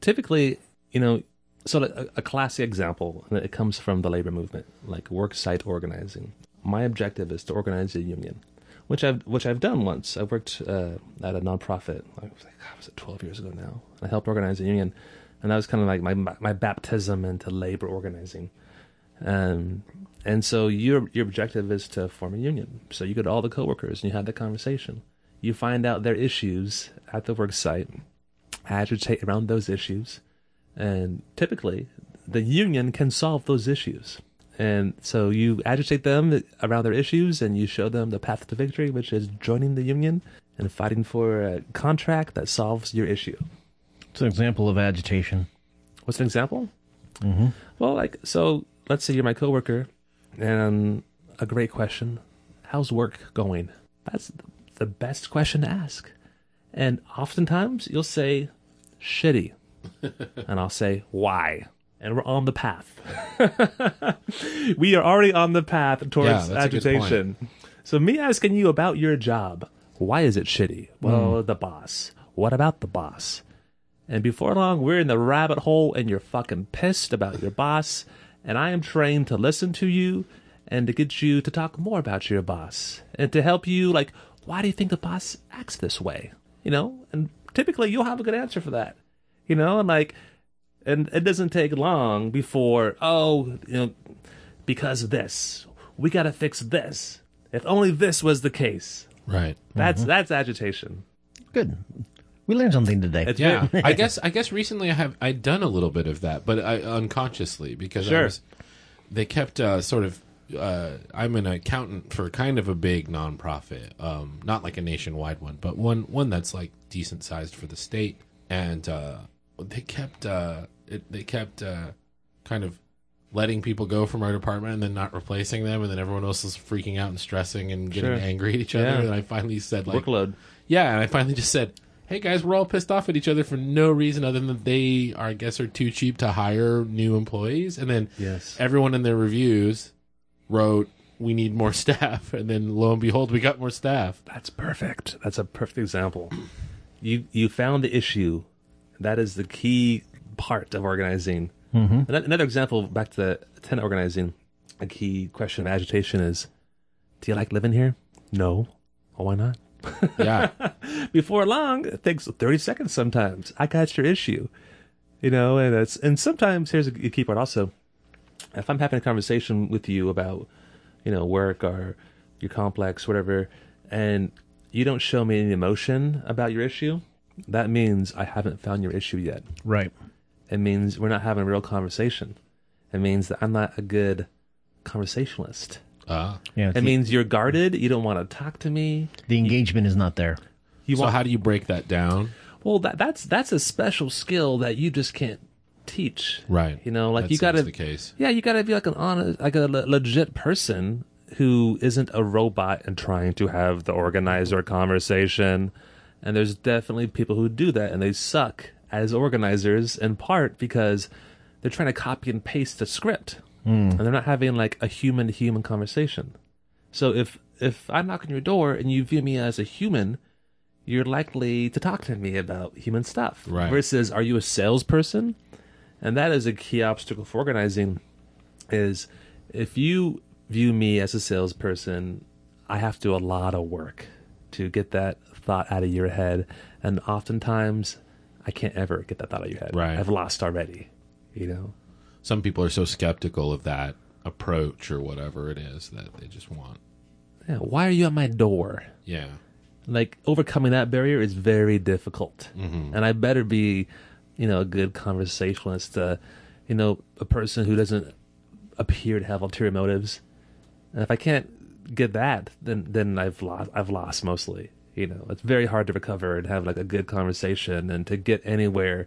typically, you know, so a, a classic example, it comes from the labor movement, like work site organizing. My objective is to organize a union, which I've which I've done once. I worked uh, at a nonprofit. I was like, God, was it twelve years ago now? I helped organize a union, and that was kind of like my my baptism into labor organizing. Um, and so your your objective is to form a union. So you go to all the coworkers and you have the conversation. You find out their issues at the work site, agitate around those issues, and typically the union can solve those issues. And so you agitate them around their issues and you show them the path to victory, which is joining the union and fighting for a contract that solves your issue. It's an example of agitation. What's an example? Mm-hmm. Well, like so, let's say you're my coworker, and a great question: How's work going? That's the best question to ask. And oftentimes you'll say, "Shitty," and I'll say, "Why?" And we're on the path. we are already on the path towards Yeah, that's a good agitation. So me asking you about your job, why is it shitty? Well, hmm. the boss. What about the boss? And before long, we're in the rabbit hole and you're fucking pissed about your boss. And I am trained to listen to you and to get you to talk more about your boss and to help you, like, why do you think the boss acts this way? You know? And typically you'll have a good answer for that. You know? And like, and it doesn't take long before, oh, you know, because of this, we got to fix this. If only this was the case. Right. That's that's agitation. Good. We learned something today. It's Yeah, I guess I guess recently I have I'd done a little bit of that, but I unconsciously because I Sure. was, they kept uh, sort of. Uh, I'm an accountant for kind of a big nonprofit, um, not like a nationwide one, but one one that's like decent sized for the state, and uh, they kept uh, it, they kept uh, kind of letting people go from our department and then not replacing them, and then everyone else was freaking out and stressing and getting Sure. angry at each other. Yeah. And I finally said like, workload. yeah, and I finally just said, "Hey guys, we're all pissed off at each other for no reason other than they are, I guess, are too cheap to hire new employees." And then Yes. everyone in their reviews wrote, "We need more staff," and then lo and behold, we got more staff. That's perfect. That's a perfect example. You you found the issue. That is the key part of organizing. Mm-hmm. Another, another example, back to the tenant organizing. A key question of agitation is: Do you like living here? No. Well, why not? Yeah, Before long, it takes thirty seconds. Sometimes I got your issue, you know, and it's and sometimes here's a key part also. If I'm having a conversation with you about, you know, work or your complex, whatever, and you don't show me any emotion about your issue, that means I haven't found your issue yet. right. It means we're not having a real conversation. It means that I'm not a good conversationalist. uh, Yeah. It the, means you're guarded. You don't want to talk to me. the engagement is not there. You so want how do you break that down? Well, that that's that's a special skill that you just can't teach. Right. You know, like That you got to the case. Yeah, you got to be like an honest, like a le- legit person who isn't a robot and trying to have the organizer conversation. And there's definitely people who do that and they suck as organizers in part because they're trying to copy and paste a script hmm. and they're not having like a human to human conversation. So if if I knock on your door and you view me as a human, you're likely to talk to me about human stuff. Right. Versus, are you a salesperson? And that is a key obstacle for organizing. Is if you view me as a salesperson, I have to do a lot of work to get that thought out of your head, and oftentimes I can't ever get that thought out of your head. Right. I've lost already. You know. Some people are so skeptical of that approach or whatever it is that they just want. Yeah. Why are you at my door? Yeah. like overcoming that barrier is very difficult mm-hmm. and i better be you know a good conversationalist uh, you know a person who doesn't appear to have ulterior motives and if i can't get that then then i've lost i've lost mostly you know it's very hard to recover and have like a good conversation and to get anywhere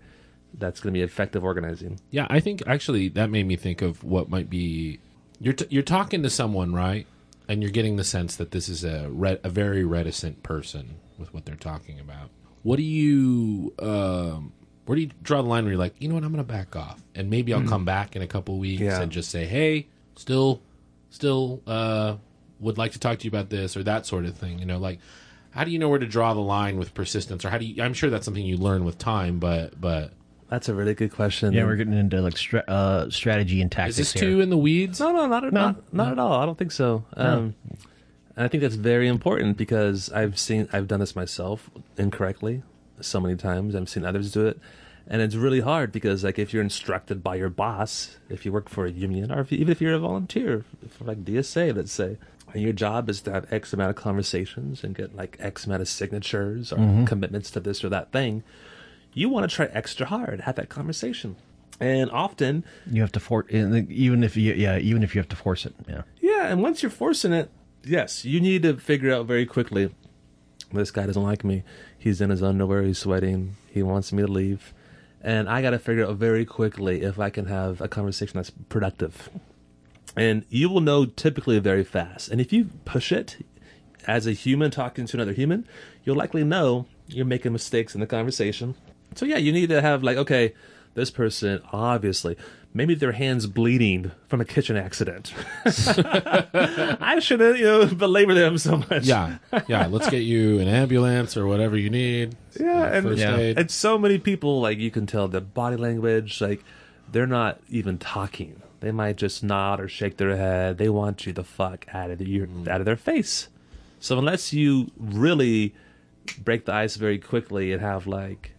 that's going to be effective organizing Yeah, I think actually that made me think of what might be you're t- you're talking to someone, right? And you're getting the sense that this is a re- a very reticent person with what they're talking about. What do you um where do you draw the line where you're like, you know what, I'm going to back off, and maybe I'll come back in a couple weeks Yeah. and just say, hey, still, still, uh, would like to talk to you about this or that sort of thing. You know, like, how do you know where to draw the line with persistence, or how do you? I'm sure that's something you learn with time, but but that's a really good question Yeah, we're getting into like stra- uh, strategy and tactics. is tactics this here. too in the weeds? No, no, not at, not, not at all. I don't think so. Um, and I think that's very important because I've seen I've done this myself incorrectly so many times. I've seen others do it, and it's really hard because like if you're instructed by your boss, if you work for a union, or if you, even if you're a volunteer for like DSA, let's say, and your job is to have X amount of conversations and get like X amount of signatures or mm-hmm. commitments to this or that thing, you want to try extra hard, have that conversation. And often You have to force, even if you, yeah, even if you have to force it. Yeah. Yeah, and once you're forcing it, yes, you need to figure out very quickly. This guy doesn't like me. He's in his underwear. He's sweating. He wants me to leave, and I got to figure out very quickly if I can have a conversation that's productive. And you will know typically very fast. And if you push it as a human talking to another human, you'll likely know you're making mistakes in the conversation. So yeah, you need to have like, okay, this person obviously maybe their hands bleeding from a kitchen accident. I shouldn't, you know, belabor them so much. Yeah, yeah. Let's get you an ambulance or whatever you need. Yeah, Uh, and first Yeah. aid. and so many people like you can tell the body language like they're not even talking. They might just nod or shake their head. They want you the fuck out of your out of their face. So unless you really break the ice very quickly and have like,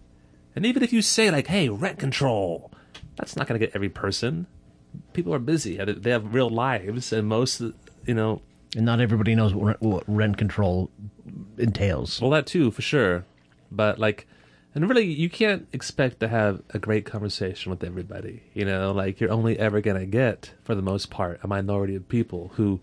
and even if you say like, "Hey, rent control," that's not going to get every person. People are busy. They have real lives, and most, you know, And not everybody knows what, rent- what rent control entails. Well, that too, for sure. But like, and really, you can't expect to have a great conversation with everybody. You know, like you're only ever gonna get, for the most part, a minority of people who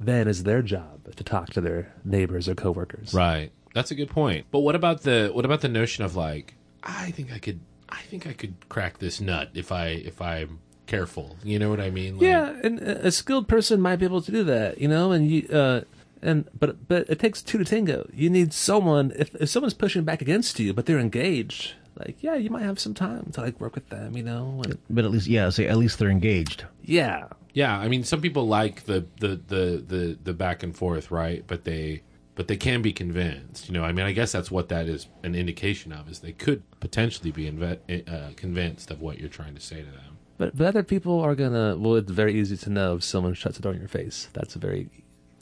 then is their job to talk to their neighbors or coworkers. Right. That's a good point. But what about the what about the notion of like I think I could I think I could crack this nut if I if I'm careful. You know what I mean? Like, Yeah, and a a skilled person might be able to do that. You know, and you. uh and but but it takes two to tango. You need someone if if someone's pushing back against you, but they're engaged. Like yeah, you might have some time to like work with them. You know, and, But at least, yeah, say at least they're engaged. yeah, Yeah, I mean some people like the the the the, the back and forth, right? But they but they can be convinced. You know, I mean, I guess that's what that is an indication of is they could potentially be inve- uh, convinced of what you're trying to say to them. But, but other people are gonna. Well, it's very easy to know if someone shuts the door in your face. That's a very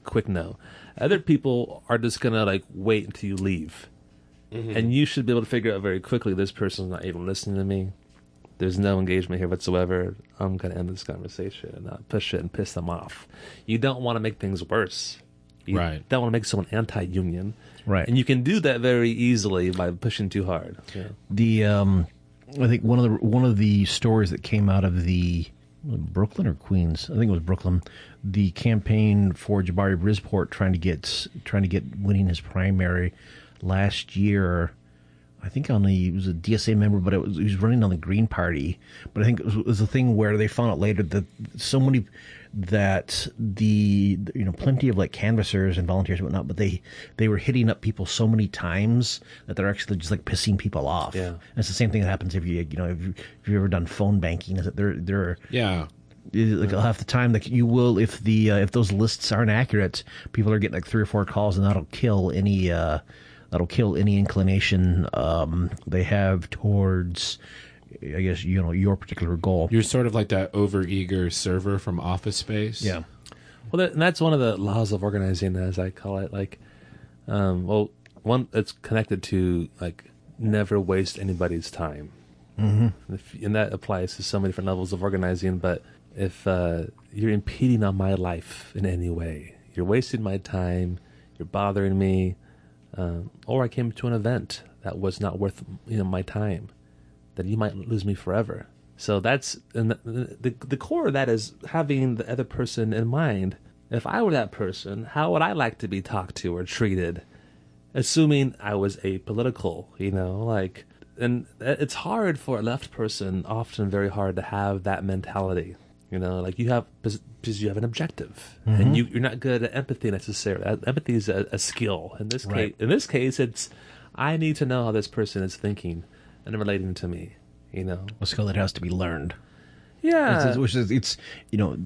quick no. Other people are just gonna like wait until you leave, and you should be able to figure out very quickly this person's not even listening to me. There's no engagement here whatsoever. I'm gonna end this conversation and not push it and piss them off. You don't want to make things worse. You Right. don't want to make someone anti-union. Right. And you can do that very easily by pushing too hard. Yeah. The um, I think one of the one of the stories that came out of the Brooklyn or Queens, I think it was Brooklyn, the campaign for Jabari Brisport trying to get trying to get winning his primary last year. I think on the he was a DSA member, but it was he was running on the Green Party. But I think it was, it was a thing where they found out later that so many that the you know plenty of like canvassers and volunteers and whatnot, but they they were hitting up people so many times that they're actually just like pissing people off. Yeah. And it's the same thing that happens if you you know if, you, if you've ever done phone banking, is that they're they're Yeah. like half the time like you will if the uh, if those lists aren't accurate, people are getting like three or four calls and that'll kill any uh that'll kill any inclination um they have towards I guess you know your particular goal. You're sort of like that overeager server from Office Space. yeah. Well, that, and that's one of the laws of organizing, as I call it. Like, um, well, one it's connected to like never waste anybody's time, mm-hmm. if, and that applies to so many different levels of organizing. But if uh, you're impeding on my life in any way, you're wasting my time, you're bothering me, um, or I came to an event that was not worth you know my time, you might lose me forever. So that's and the, the the core of that is having the other person in mind. If I were that person, how would I like to be talked to or treated? Assuming I was apolitical, you know, like, and it's hard for a left person, often very hard to have that mentality. You know, like you have because you have an objective, and you you're not good at empathy necessarily. Uh, Empathy is a, a skill. In this Right. case, in this case, it's I need to know how this person is thinking and relating to me. You know, A skill that has to be learned. yeah, It's, which is it's you know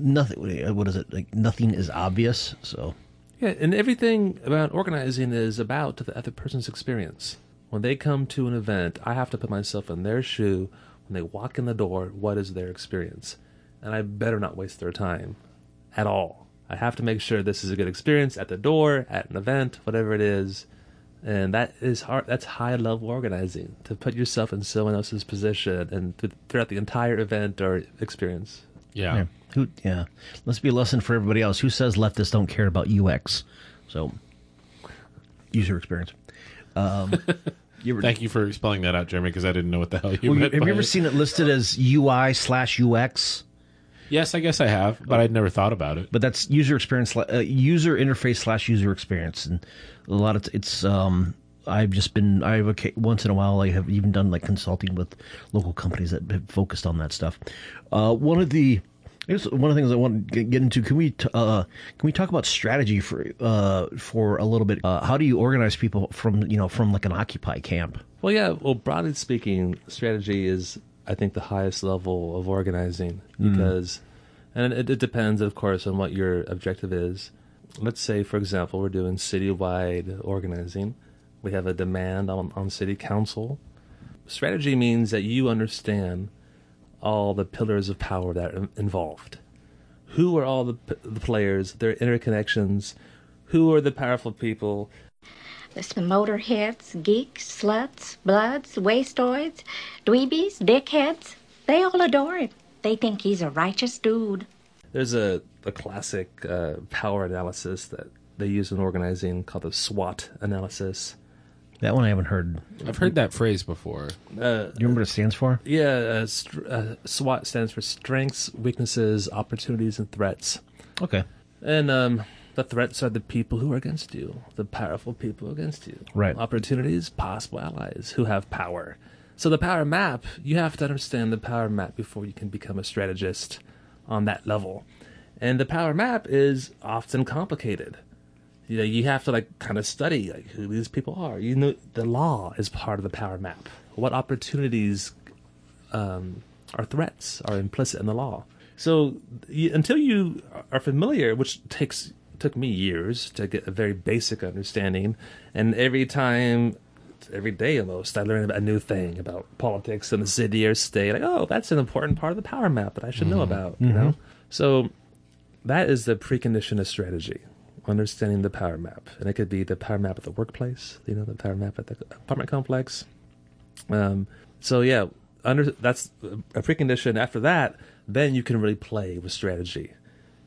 nothing. What is it like? Nothing is obvious. So Yeah, and everything about organizing is about the other person's experience. When they come to an event, I have to put myself in their shoe. When they walk in the door, what is their experience? And I better not waste their time at all. I have to make sure this is a good experience at the door, at an event, whatever it is. And that is hard. That's high level organizing to put yourself in someone else's position and th- throughout the entire event or experience. Yeah. yeah, who yeah. Let's be a lesson for everybody else. Who says leftists don't care about UX? So user experience. Um, you ever, Thank you for spelling that out, Jeremy, because I didn't know what the hell you Well, you- meant. have by you ever it. seen it listed as UI slash UX? Yes, I guess I have, but I'd never thought about it. But that's user experience, uh, user interface slash user experience, and a lot of t- it's. Um, I've just been. I've okay, once in a while. I have even done like consulting with local companies that have focused on that stuff. Uh, one of the Here's one of the things I want to get into. Can we t- uh, can we talk about strategy for uh, for a little bit? Uh, how do you organize people from you know from like an occupy camp? Well, yeah. Well, broadly speaking, strategy is, I think, the highest level of organizing mm-hmm. because, and it, it depends, of course, on what your objective is. Let's say, for example, we're doing citywide organizing. We have a demand on, on city council. Strategy means that you understand all the pillars of power that are involved. Who are all the, p- the players, their interconnections? Who are the powerful people? There's the motorheads, geeks, sluts, bloods, wastoids, dweebies, dickheads. They all adore him. They think he's a righteous dude. There's a, a classic uh, power analysis that they use in organizing called the SWOT analysis. That one I haven't heard. I've heard that phrase before. Uh, Do you remember what it stands for? yeah, uh, str- uh, SWOT stands for strengths, weaknesses, opportunities, and threats. Okay, And um, the threats are the people who are against you, the powerful people against you. Right. Opportunities, possible allies who have power. So the power map, you have to understand the power map before you can become a strategist on that level. And the power map is often complicated. You know, you have to like kind of study like who these people are. You know, the law is part of the power map. What opportunities um, are threats are implicit in the law. So you, until you are familiar, which takes took me years to get a very basic understanding, and every time, every day almost, I learn a new thing about politics in the city or state. Like, oh, that's an important part of the power map that I should know about. You know, so that is the precondition of strategy. Understanding the power map, and it could be the power map at the workplace, you know, the power map at the apartment complex, um, so yeah, under that's a precondition. After that, then you can really play with strategy.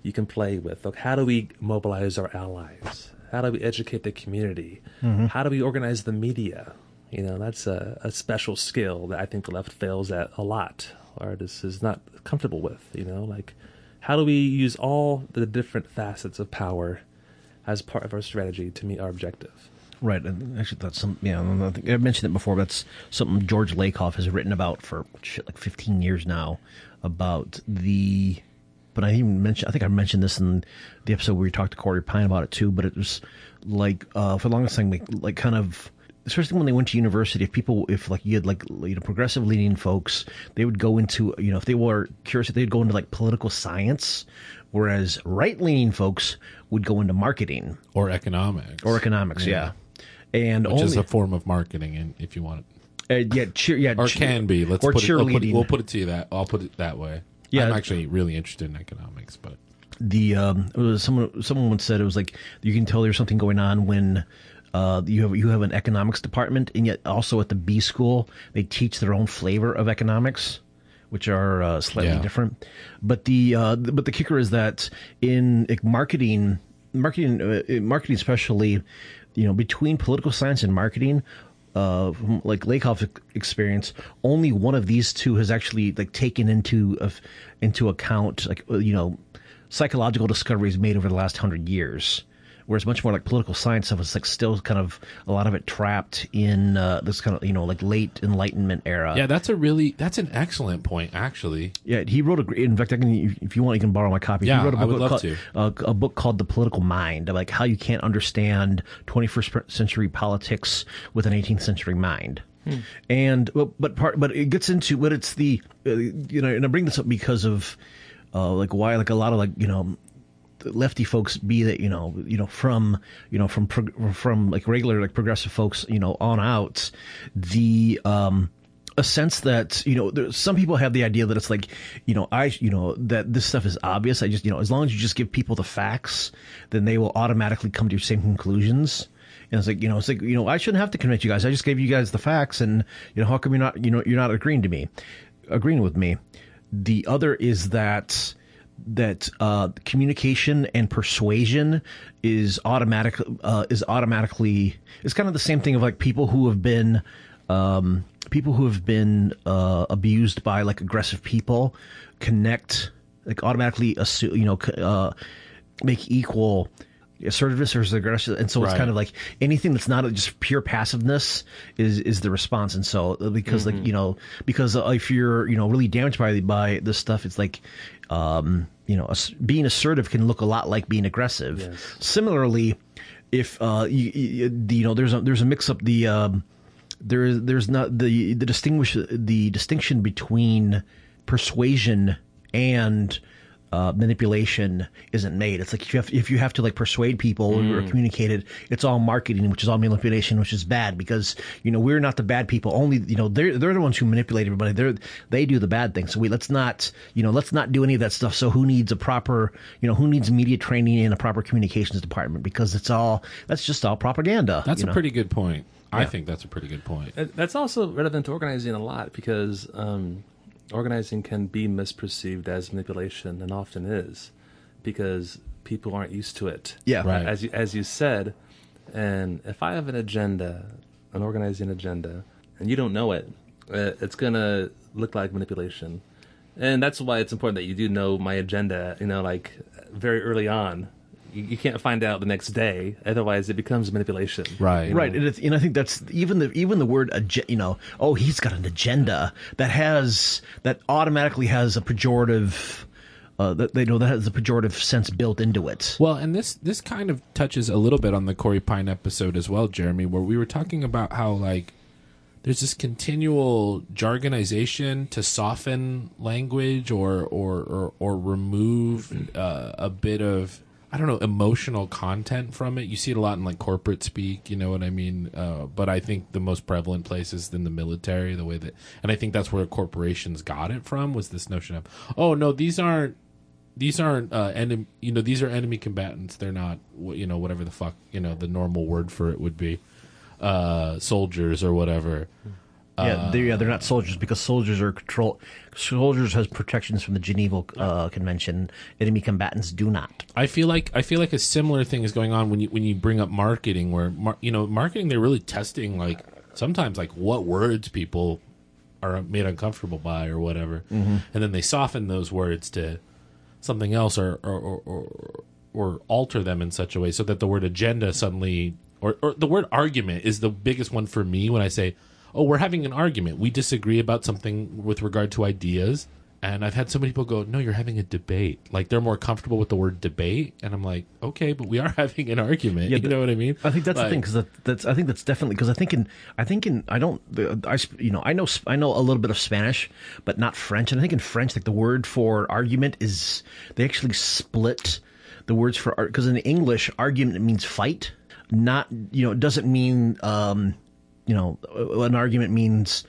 You can play with look, how do we mobilize our allies? How do we educate the community? Mm-hmm. How do we organize the media? You know, that's a, a special skill that I think the left fails at a lot, or this is not comfortable with. You know, like how do we use all the different facets of power as part of our strategy to meet our objective? right. And actually, that's some. Yeah, I think I mentioned it before. But that's something George Lakoff has written about for shit like 15 years now about the. But I even mentioned. I think I mentioned this in the episode where we talked to Corey Pein about it too. But it was like uh, for the longest time, like, like kind of especially when they went to university, if people, if like you had like you know progressive leaning folks, they would go into you know if they were curious, they'd go into like political science, whereas right leaning folks would go into marketing Or economics. or economics, yeah, and Which only is a form of marketing, and if you want it. uh, yeah, cheer, yeah, Or cheer- can be. Let's or put it, we'll, put it, cheerleading. we'll put it to you that. I'll put it that way. Yeah. I'm actually really interested in economics, but the um, someone someone once said it was like you can tell there's something going on when uh, you have you have an economics department and yet also at the B school they teach their own flavor of economics which are uh, slightly Yeah. different but the uh, but the kicker is that in marketing marketing uh, marketing especially you know between political science and marketing uh, from, like Lakoff's experience, only one of these two has actually like taken into of into account like uh, you know psychological discoveries made over the last hundred years. Whereas much more like political science stuff is like still kind of a lot of it trapped in uh, this kind of you know like late Enlightenment era. yeah, that's a really that's an excellent point, actually. Yeah, he wrote a. gr- In fact, I can, if you want, you can borrow my copy. Yeah, he wrote a I book would love called, to. Uh, a book called "The Political Mind," like how you can't understand 21st century politics with an 18th century mind. Hmm. And but but part but it gets into but it's the uh, you know and I bring this up because of uh, like why like a lot of like you know lefty folks be that you know you know from you know from from like regular like progressive folks you know on out the um a sense that you know there's some people have the idea that it's like you know i you know that this stuff is obvious i just you know as long as you just give people the facts then they will automatically come to your same conclusions and it's like you know it's like you know i shouldn't have to convince you guys i just gave you guys the facts and you know how come you're not you know you're not agreeing to me agreeing with me the other is that that uh, communication and persuasion is automatic uh, is automatically it's kind of the same thing of like people who have been um, people who have been uh, abused by like aggressive people connect like automatically assume you know uh, make equal assertiveness versus aggressive, and so it's Right. kind of like anything that's not just pure passiveness is is the response, and so uh, because like you know because uh, if you're you know really damaged by by this stuff, it's like um, you know being assertive can look a lot like being aggressive. Similarly, if uh you, you, you know there's a there's a mix up the um there is there's not the the distinguish the distinction between persuasion and uh, manipulation isn't made. It's like if you have if you have to like persuade people or communicate it, it's all marketing, which is all manipulation, which is bad because you know we're not the bad people. Only you know they're they're the ones who manipulate everybody. They're they do the bad things. So we let's not you know let's not do any of that stuff. So who needs a proper you know who needs media training in a proper communications department because it's all that's just all propaganda. That's you a know? pretty good point. I think that's a pretty good point. That's also relevant to organizing a lot because um, organizing can be misperceived as manipulation and often is because people aren't used to it. Yeah. Right. As you, as you said, and if I have an agenda, an organizing agenda, and you don't know it, uh, it's going to look like manipulation. And that's why it's important that you do know my agenda, you know, like very early on. You, you can't find out the next day, otherwise it becomes manipulation. Right. you know? right and, it's, and i think that's even the even the word ag- you know oh he's got an agenda that has that automatically has a pejorative uh, that they know that has a pejorative sense built into it Well, and this this kind of touches a little bit on the Corey Pein episode as well, Jeremy, where we were talking about how like there's this continual jargonization to soften language or or or, or remove uh, a bit of I don't know emotional content from it. You see it a lot in like corporate speak, you know what I mean? Uh, but I think the most prevalent place is in the military, the way that, and I think that's where corporations got it from was this notion of, oh no, these aren't these aren't uh, enemy. You know, these are enemy combatants. They're not. You know, whatever the fuck. You know, the normal word for it would be uh, soldiers or whatever. Yeah they're, yeah they're not soldiers because soldiers are control soldiers has protections from the geneva uh, convention. Enemy combatants do not. I feel like I feel like a similar thing is going on when you when you bring up marketing, where mar- you know marketing they're really testing like sometimes like what words people are made uncomfortable by or whatever, and then they soften those words to something else or or, or or or alter them in such a way so that the word agenda suddenly or, or the word argument is the biggest one for me when I say, "Oh, we're having an argument. We disagree about something with regard to ideas." And I've had so many people go, "No, you're having a debate." Like they're more comfortable with the word debate, and I'm like, "Okay, but we are having an argument." Yeah, you know what I mean? I think that's Like, the thing because that, that's I think that's definitely because I think in I think in I don't I you know I know I know a little bit of Spanish but not French and I think in French like the word for argument is they actually split the words for because in English argument means fight not you know it doesn't mean um you know an argument means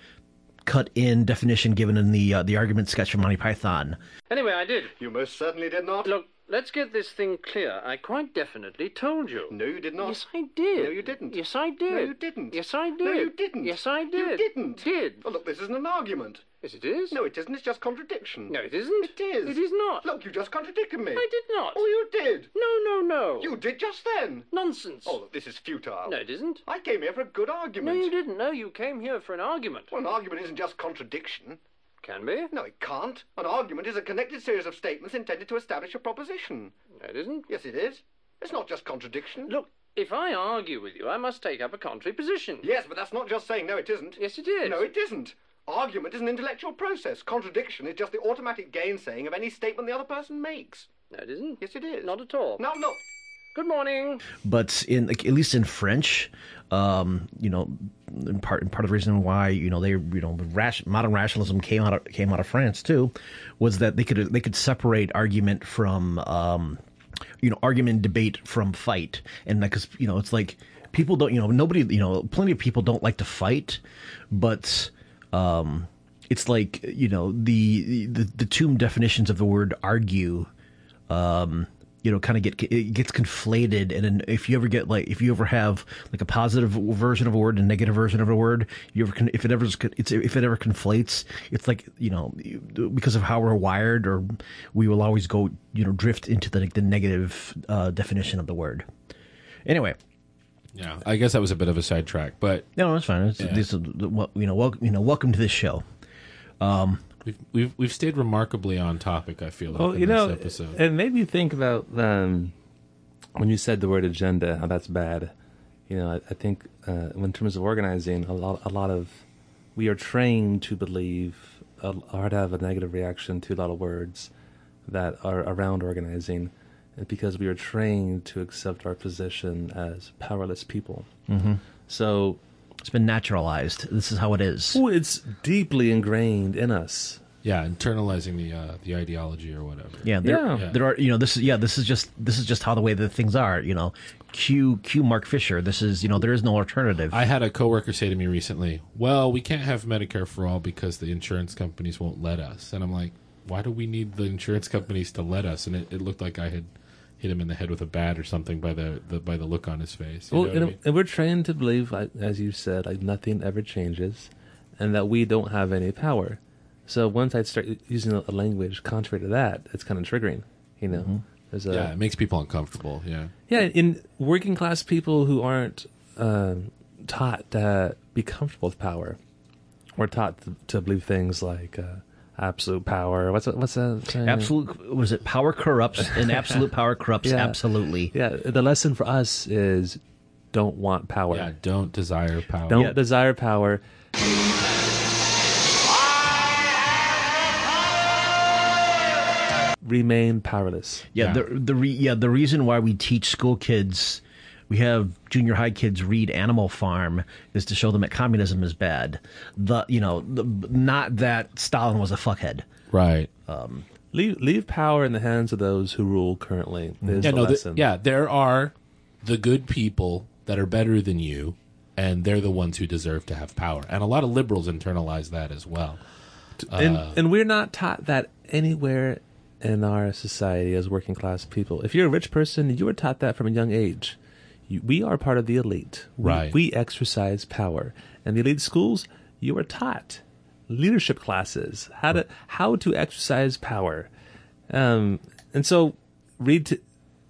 cut in definition given in the uh, the argument sketch from Monty Python Anyway, I did. You most certainly did not. Look, let's get this thing clear. I quite definitely told you. No, you did not. Yes, I did. No, you didn't. Yes, I did. No, you didn't. Yes, I did. No, you didn't. Yes, I did. You did. didn't. Did. Oh, look, this isn't an argument. Yes, it is. No, it isn't. It's just contradiction. No, it isn't. It is. It is not. Look, you just contradicted me. I did not. Oh, you did. No, no, no. You did just then. Nonsense. Oh, look, this is futile. No, it isn't. I came here for a good argument. No, you didn't. No, you came here for an argument. Well, an argument isn't just contradiction. Can be. No, it can't. An argument is a connected series of statements intended to establish a proposition. No, it isn't. Yes, it is. It's not just contradiction. Look, if I argue with you, I must take up a contrary position. Yes, but that's not just saying no, it isn't. Yes, it is. No, it isn't. Argument is an intellectual process. Contradiction is just the automatic gainsaying of any statement the other person makes. No, it isn't. Yes, it is. Not at all. Now, look. Good morning. but in like, at least in French, um, you know, in part in part of the reason why you know they you know rash, modern rationalism came out of, came out of France too, was that they could they could separate argument from um, you know argument debate from fight, and because you know it's like people don't you know nobody you know plenty of people don't like to fight, but um, it's like you know the the the two definitions of the word argue um, you know, kind of get it gets conflated. And then if you ever get like, if you ever have like a positive version of a word and a negative version of a word, you ever if it ever it's if it ever conflates, it's like you know because of how we're wired, or we will always go you know drift into the the negative uh, definition of the word. Anyway, Yeah, I guess that was a bit of a sidetrack, but no, that's fine. It's, this well, you know, welcome, you know, welcome to this show. we've we've, we've stayed remarkably on topic. I feel like Well, in you know, this episode. it made me think about um, when you said the word agenda, how that's bad. You know, I, I think uh, in terms of organizing, a lot, a lot of we are trained to believe uh, or to have a negative reaction to a lot of words that are around organizing, and because we are trained to accept our position as powerless people. Mm-hmm. So It's been naturalized. This is how it is. oh, it's deeply ingrained in us. Yeah, internalizing the uh, the ideology or whatever. Yeah, there, Yeah. there are you know this is yeah this is just this is just how the way that things are you know Q Q Mark Fisher this is you know there is no alternative I had a coworker say to me recently, "Well, we can't have Medicare for all because the insurance companies won't let us." And I'm like, "Why do we need the insurance companies to let us?" And it, it looked like I had hit him in the head with a bat or something by the, the by the look on his face. You Well, know what I and, mean? and we're trained to believe, like, as you said, like nothing ever changes, and that we don't have any power. So once I start using a, a language contrary to that, it's kind of triggering. You know, there's a yeah, it makes people uncomfortable. Yeah, yeah. In working class people who aren't um, taught to be comfortable with power, or taught to, to believe things like uh, absolute power. What's that- what's that? saying? absolute was it power corrupts and absolute power corrupts Yeah. absolutely Yeah, the lesson for us is don't want power. yeah. Don't desire power. Don't Yeah. desire power. Remain powerless. yeah, Yeah. the the re, yeah the reason why we teach school kids we have junior high kids read Animal Farm is to show them that communism is bad the you know the, not that Stalin was a fuckhead Right. Leave leave power in the hands of those who rule currently. Is yeah, the no, the- lesson. yeah, there are the good people that are better than you, and they're the ones who deserve to have power. And a lot of liberals internalize that as well. and Uh, and we're not taught that anywhere in our society as working class people. If you're a rich person, you were taught that from a young age. We are part of the elite. We- We, exercise power. And the elite schools, you are taught leadership classes how to how to exercise power. Um, and so read to,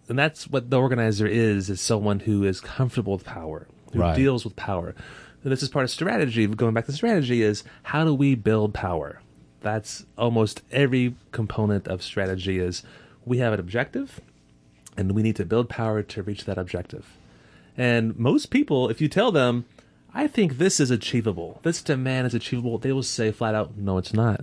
and that's what the organizer is is someone who is comfortable with power, who Right. deals with power. And this is part of strategy. Going back to strategy is how do we build power? That's almost every component of strategy is we have an objective and we need to build power to reach that objective. And most people, if you tell them, I think this is achievable, this demand is achievable, they will say flat out, no, it's not.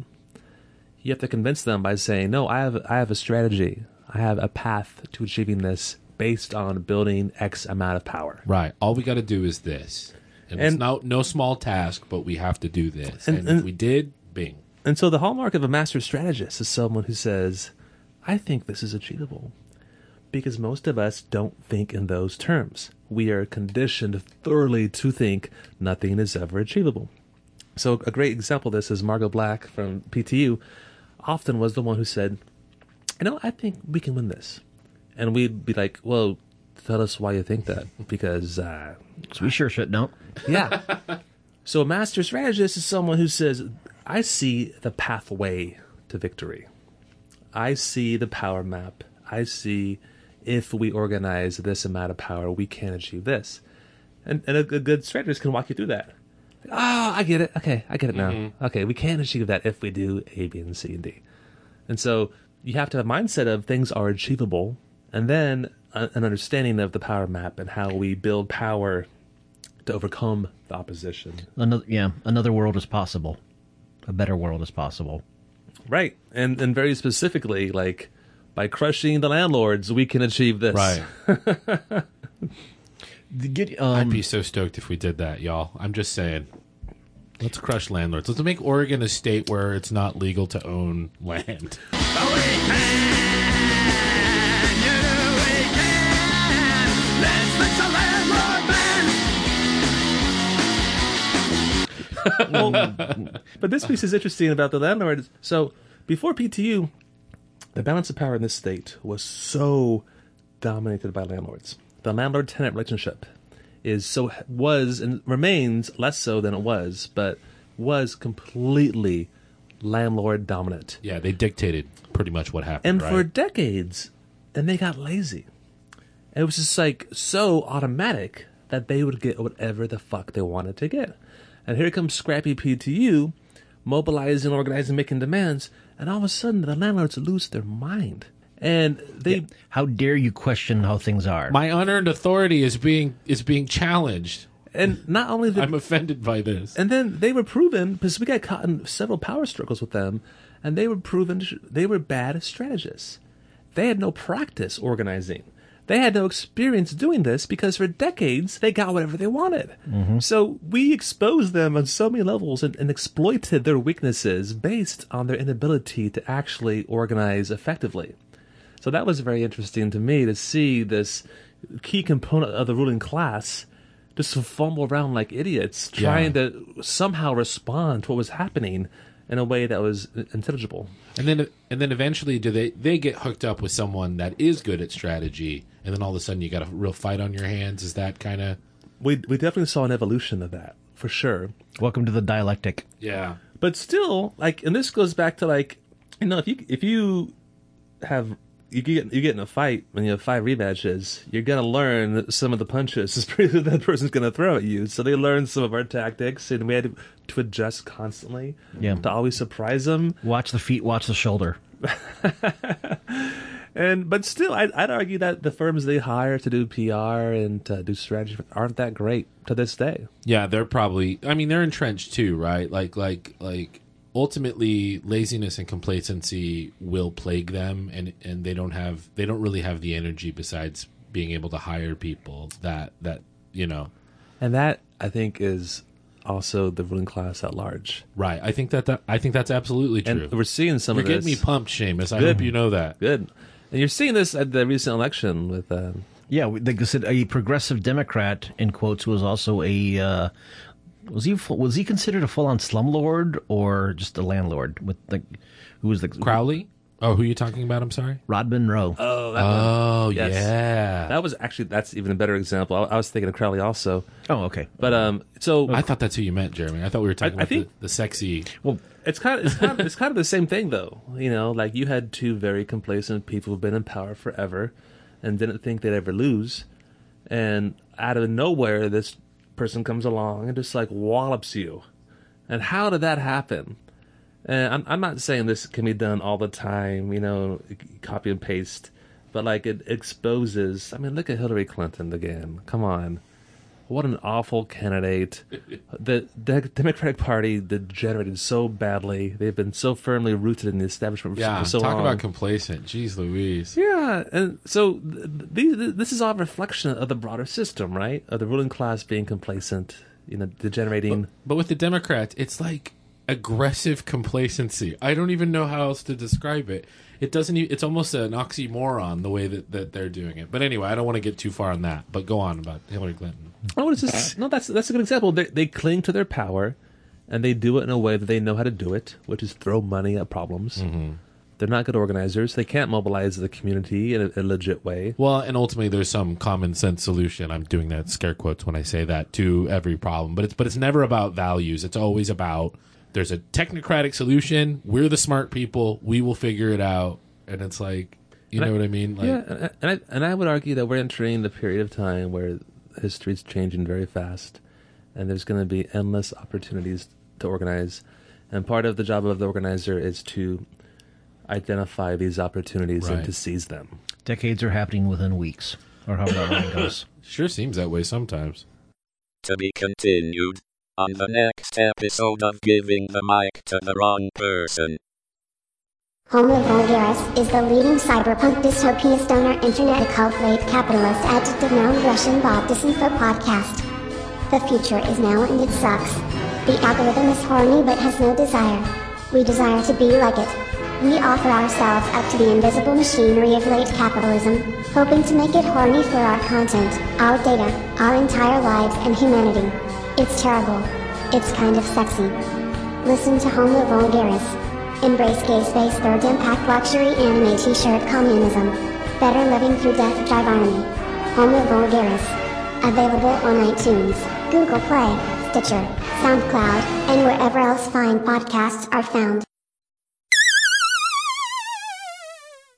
You have to convince them by saying, no, I have, I have a strategy. I have a path to achieving this based on building X amount of power. Right. All we got to do is this, and, it's And- no no small task, but we have to do this. And- And, and- if we did, bing. And so the hallmark of a master strategist is someone who says, I think this is achievable. Because most of us don't think in those terms. We are conditioned thoroughly to think nothing is ever achievable. So a great example of this is Margot Black from PTU often was the one who said, you know, I think we can win this. And we'd be like, well, tell us why you think that. Because, uh, we sure should know yeah. so a master strategist is someone who says, I see the pathway to victory. I see the power map. I see if we organize this amount of power, we can achieve this. And, and a, a good strategist can walk you through that. Ah, I get it. Okay, I get it now. Okay, we can achieve that if we do A, B, and C, and D. And so you have to have a mindset of things are achievable, and then a, an understanding of the power map and how we build power to overcome the opposition. another yeah another world is possible a better world is possible Right. And and very specifically, like by crushing the landlords, we can achieve this. Right. Get- I'd um, be so stoked if we did that, y'all. I'm just saying. Let's crush landlords. Let's make Oregon a state where it's not legal to own land. But this piece is interesting about the landlords. So before PTU, the balance of power in this state was so dominated by landlords. The landlord tenant relationship is so was and remains less so than it was, but was completely landlord dominant. Yeah, they dictated pretty much what happened. And right? for decades, then they got lazy. It was just like so automatic that they would get whatever the fuck they wanted to get. And here comes Scrappy PTU, mobilizing, organizing, making demands, and all of a sudden the landlords lose their mind. and they How dare you question how things are? My unearned authority is being is being challenged. and not only the, I'm offended by this. And then they were proven because we got caught in several power struggles with them, and they were proven they were bad strategists. They had no practice organizing. They had no experience doing this because for decades they got whatever they wanted. Mm-hmm. So we exposed them on so many levels and, and exploited their weaknesses based on their inability to actually organize effectively. So that was very interesting to me to see this key component of the ruling class just fumble around like idiots, Yeah. trying to somehow respond to what was happening in a way that was intelligible. And then and then eventually do they they get hooked up with someone that is good at strategy and then all of a sudden you got a real fight on your hands is that kind of We we definitely saw an evolution of that for sure. Welcome to the dialectic. yeah. But still, like, and this goes back to like, you know, if you if you have you get you get in a fight and you have five rematches, you're gonna learn some of the punches is that person's gonna throw at you. So they learned some of our tactics, and we had to, to adjust constantly. Yeah. to always surprise them. Watch the feet, watch the shoulder. And but still, I'd, I'd argue that the firms they hire to do PR and to do strategy aren't that great to this day. Yeah, they're probably I mean they're entrenched too, right? Like like like ultimately laziness and complacency will plague them and and they don't have they don't really have the energy besides being able to hire people that that you know And that I think is also the ruling class at large. right i think that, that i think that's absolutely true And we're seeing some you're of getting this. me pumped Seamus. i Good. hope you know that Good. And you're seeing this at the recent election with um, Yeah, like I said, a progressive Democrat in quotes was also a uh, was he full, was he considered a full on slumlord or just a landlord with the who was the crowley oh who are you talking about i'm sorry Rodman Rowe. oh Yes. yeah that was actually that's even a better example. I, I was thinking of Crowley also, oh, okay. but um, so i thought that's who you meant jeremy i thought we were talking I- I about think- the, the sexy Well, it's kind of it's kind of, it's kind of the same thing though. You know, like you had two very complacent people who've been in power forever, and didn't think they'd ever lose, and out of nowhere, this person comes along and just like wallops you. And how did that happen? And I'm, I'm not saying this can be done all the time, you know, copy and paste, but like it exposes. I mean, look at Hillary Clinton again. Come on. What an awful candidate. The, Democratic Party degenerated so badly. They've been so firmly rooted in the establishment for, yeah for so talk long. about complacent jeez louise Yeah, and so th- these, this is all a reflection of the broader system, right? Of the ruling class being complacent, you know, degenerating. But with the Democrats, it's like aggressive complacency. I don't even know how else to describe it. It doesn't. e it's almost an oxymoron the way that, that they're doing it. But anyway, I don't want to get too far on that. But go on about Hillary Clinton. Oh, it's just, no, that's that's a good example. They, they cling to their power, and they do it in a way that they know how to do it, which is throw money at problems. Mm-hmm. They're not good organizers. They can't mobilize the community in a, a legit way. Well, and ultimately, there's some common sense solution. I'm doing that scare quotes when I say that to every problem. But it's but it's never about values. It's always about there's a technocratic solution. We're the smart people. We will figure it out. And it's like, you And know I- what I mean? Like, yeah, and I, and I would argue that we're entering the period of time where history's changing very fast, and there's going to be endless opportunities to organize. And part of the job of the organizer is to identify these opportunities and to seize them. decades are happening within weeks, or however that line goes. Sure seems that way sometimes. To be continued on the next episode of Giving the Mic to the Wrong Person. Homo Vulgaris is the leading cyberpunk dystopia stoner internet occult rape capitalist adjective noun Russian Bob disinfo podcast. The future is now and it sucks. The algorithm is horny but has no desire. We desire to be like it. We offer ourselves up to the invisible machinery of late capitalism, hoping to make it horny for our content, our data, our entire lives and humanity. It's terrible. It's kind of sexy. Listen to Homo Vulgaris. Embrace gay space third impact luxury anime t-shirt communism. Better living through death drive irony. Homo Vulgaris. Available on iTunes, Google Play, Stitcher, SoundCloud, and wherever else fine podcasts are found.